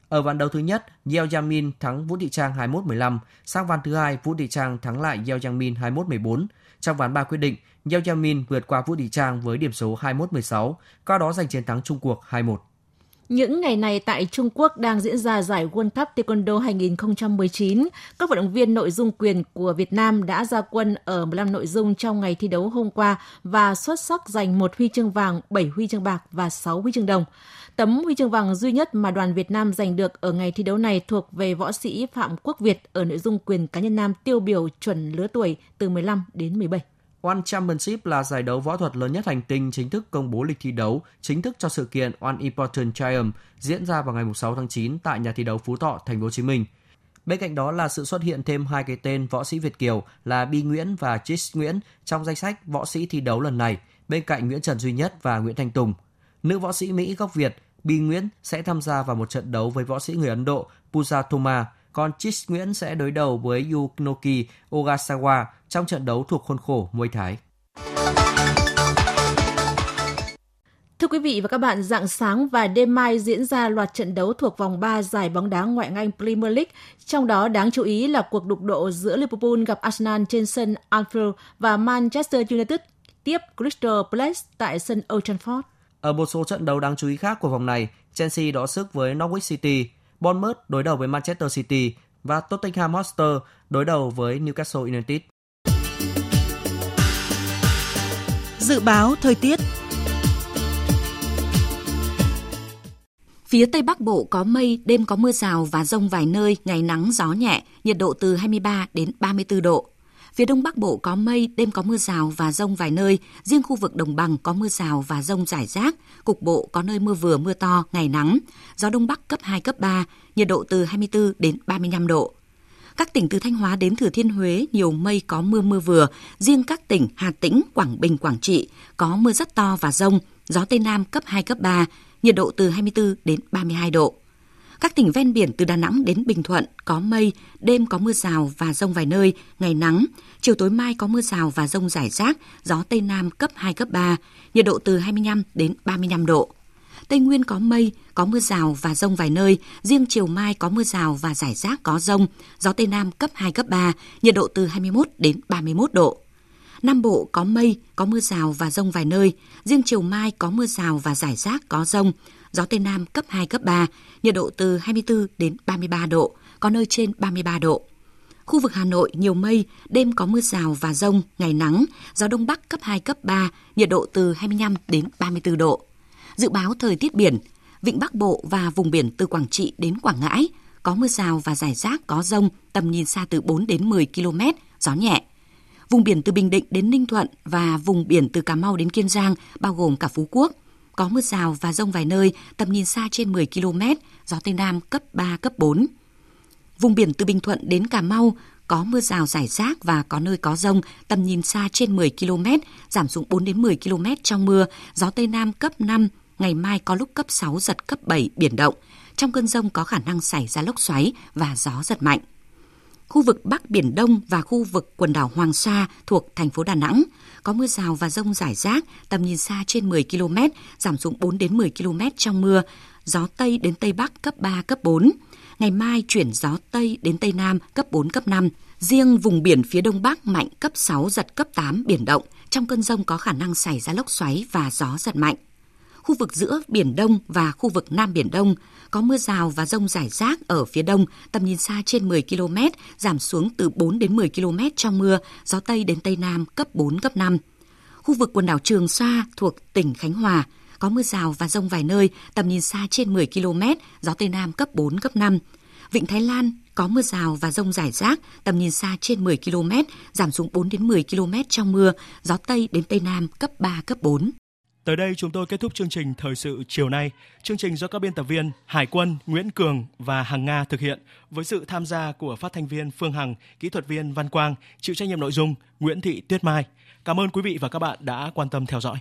Ở ván đấu thứ nhất, Yeo Jianmin thắng Vũ Thị Trang 21-15, sang ván thứ hai Vũ Thị Trang thắng lại Yeo Jianmin 21-14. Trong ván 3 quyết định, Yeo Jianmin vượt qua Vũ Thị Trang với điểm số 21-16, qua đó giành chiến thắng chung cuộc 2-1. Những ngày này tại Trung Quốc đang diễn ra giải World Cup Taekwondo 2019. Các vận động viên nội dung quyền của Việt Nam đã ra quân ở 15 nội dung trong ngày thi đấu hôm qua và xuất sắc giành một huy chương vàng, 7 huy chương bạc và 6 huy chương đồng. Tấm huy chương vàng duy nhất mà đoàn Việt Nam giành được ở ngày thi đấu này thuộc về võ sĩ Phạm Quốc Việt ở nội dung quyền cá nhân nam tiêu biểu chuẩn lứa tuổi từ 15 đến 17. One Championship là giải đấu võ thuật lớn nhất hành tinh chính thức công bố lịch thi đấu chính thức cho sự kiện One Important Triumph diễn ra vào ngày 6 tháng 9 tại nhà thi đấu Phú Thọ, thành phố Hồ Chí Minh. Bên cạnh đó là sự xuất hiện thêm hai cái tên võ sĩ Việt kiều là Bi Nguyễn và Chis Nguyễn trong danh sách võ sĩ thi đấu lần này, bên cạnh Nguyễn Trần Duy Nhất và Nguyễn Thanh Tùng. Nữ võ sĩ Mỹ gốc Việt Bi Nguyễn sẽ tham gia vào một trận đấu với võ sĩ người Ấn Độ Pooja Thoma, còn Chris Nguyễn sẽ đối đầu với Yunoki Ogasawa trong trận đấu thuộc khuôn khổ Muay Thái. Thưa quý vị và các bạn, dạng sáng và đêm mai diễn ra loạt trận đấu thuộc vòng 3 giải bóng đá ngoại hạng Anh Premier League, trong đó đáng chú ý là cuộc đụng độ giữa Liverpool gặp Arsenal trên sân Anfield và Manchester United tiếp Crystal Palace tại sân Old Trafford. Ở một số trận đấu đáng chú ý khác của vòng này, Chelsea đọ sức với Norwich City, Bournemouth đối đầu với Manchester City và Tottenham Hotspur đối đầu với Newcastle United. Dự báo thời tiết Phía Tây Bắc Bộ có mây, đêm có mưa rào và rông vài nơi, ngày nắng gió nhẹ, nhiệt độ từ 23 đến 34 độ. Phía Đông Bắc Bộ có mây, đêm có mưa rào và rông vài nơi, riêng khu vực đồng bằng có mưa rào và rông rải rác, cục bộ có nơi mưa vừa mưa to, ngày nắng, gió Đông Bắc cấp 2, cấp 3, nhiệt độ từ 24 đến 35 độ. Các tỉnh từ Thanh Hóa đến Thừa Thiên Huế nhiều mây có mưa mưa vừa, riêng các tỉnh Hà Tĩnh, Quảng Bình, Quảng Trị có mưa rất to và rông, gió Tây Nam cấp 2, cấp 3, nhiệt độ từ 24 đến 32 độ. Các tỉnh ven biển từ Đà Nẵng đến Bình Thuận có mây, đêm có mưa rào và rông vài nơi, ngày nắng, chiều tối mai có mưa rào và rông rải rác, gió Tây Nam cấp 2, cấp 3, nhiệt độ từ 25 đến 35 độ. Tây Nguyên có mây, có mưa rào và rông vài nơi, riêng chiều mai có mưa rào và rải rác có rông, gió Tây Nam cấp 2, cấp 3, nhiệt độ từ 21 đến 31 độ. Nam Bộ có mây, có mưa rào và rông vài nơi, riêng chiều mai có mưa rào và rải rác có rông, gió Tây Nam cấp 2, cấp 3, nhiệt độ từ 24 đến 33 độ, có nơi trên 33 độ. Khu vực Hà Nội nhiều mây, đêm có mưa rào và rông, ngày nắng, gió Đông Bắc cấp 2, cấp 3, nhiệt độ từ 25 đến 34 độ. Dự báo thời tiết biển, Vịnh Bắc Bộ và vùng biển từ Quảng Trị đến Quảng Ngãi có mưa rào và rải rác có rông, tầm nhìn xa từ 4 đến 10 km, gió nhẹ. Vùng biển từ Bình Định đến Ninh Thuận và vùng biển từ Cà Mau đến Kiên Giang, bao gồm cả Phú Quốc, có mưa rào và rông vài nơi, tầm nhìn xa trên 10 km, gió Tây Nam cấp 3, cấp 4. Vùng biển từ Bình Thuận đến Cà Mau có mưa rào rải rác và có nơi có rông, tầm nhìn xa trên 10 km, giảm xuống 4 đến 10 km trong mưa, gió Tây Nam cấp 5, ngày mai có lúc cấp 6, giật cấp 7, biển động. Trong cơn rông có khả năng xảy ra lốc xoáy và gió giật mạnh. Khu vực Bắc Biển Đông và khu vực quần đảo Hoàng Sa thuộc thành phố Đà Nẵng có mưa rào và rông rải rác, tầm nhìn xa trên 10 km, giảm xuống 4 đến 10 km trong mưa, gió Tây đến Tây Bắc cấp 3, cấp 4. Ngày mai chuyển gió Tây đến Tây Nam cấp 4, cấp 5. Riêng vùng biển phía Đông Bắc mạnh cấp 6, giật cấp 8, biển động. Trong cơn rông có khả năng xảy ra lốc xoáy và gió giật mạnh. Khu vực giữa Biển Đông và khu vực Nam Biển Đông có mưa rào và rông rải rác ở phía đông, tầm nhìn xa trên 10 km, giảm xuống từ 4 đến 10 km trong mưa, gió Tây đến Tây Nam cấp 4, cấp 5. Khu vực quần đảo Trường Sa thuộc tỉnh Khánh Hòa có mưa rào và rông vài nơi, tầm nhìn xa trên 10 km, gió Tây Nam cấp 4, cấp 5. Vịnh Thái Lan có mưa rào và rông rải rác, tầm nhìn xa trên 10 km, giảm xuống 4 đến 10 km trong mưa, gió Tây đến Tây Nam cấp 3, cấp 4. Tới đây chúng tôi kết thúc chương trình thời sự chiều nay. Chương trình do các biên tập viên Hải Quân, Nguyễn Cường và Hằng Nga thực hiện với sự tham gia của phát thanh viên Phương Hằng, kỹ thuật viên Văn Quang, chịu trách nhiệm nội dung Nguyễn Thị Tuyết Mai. Cảm ơn quý vị và các bạn đã quan tâm theo dõi.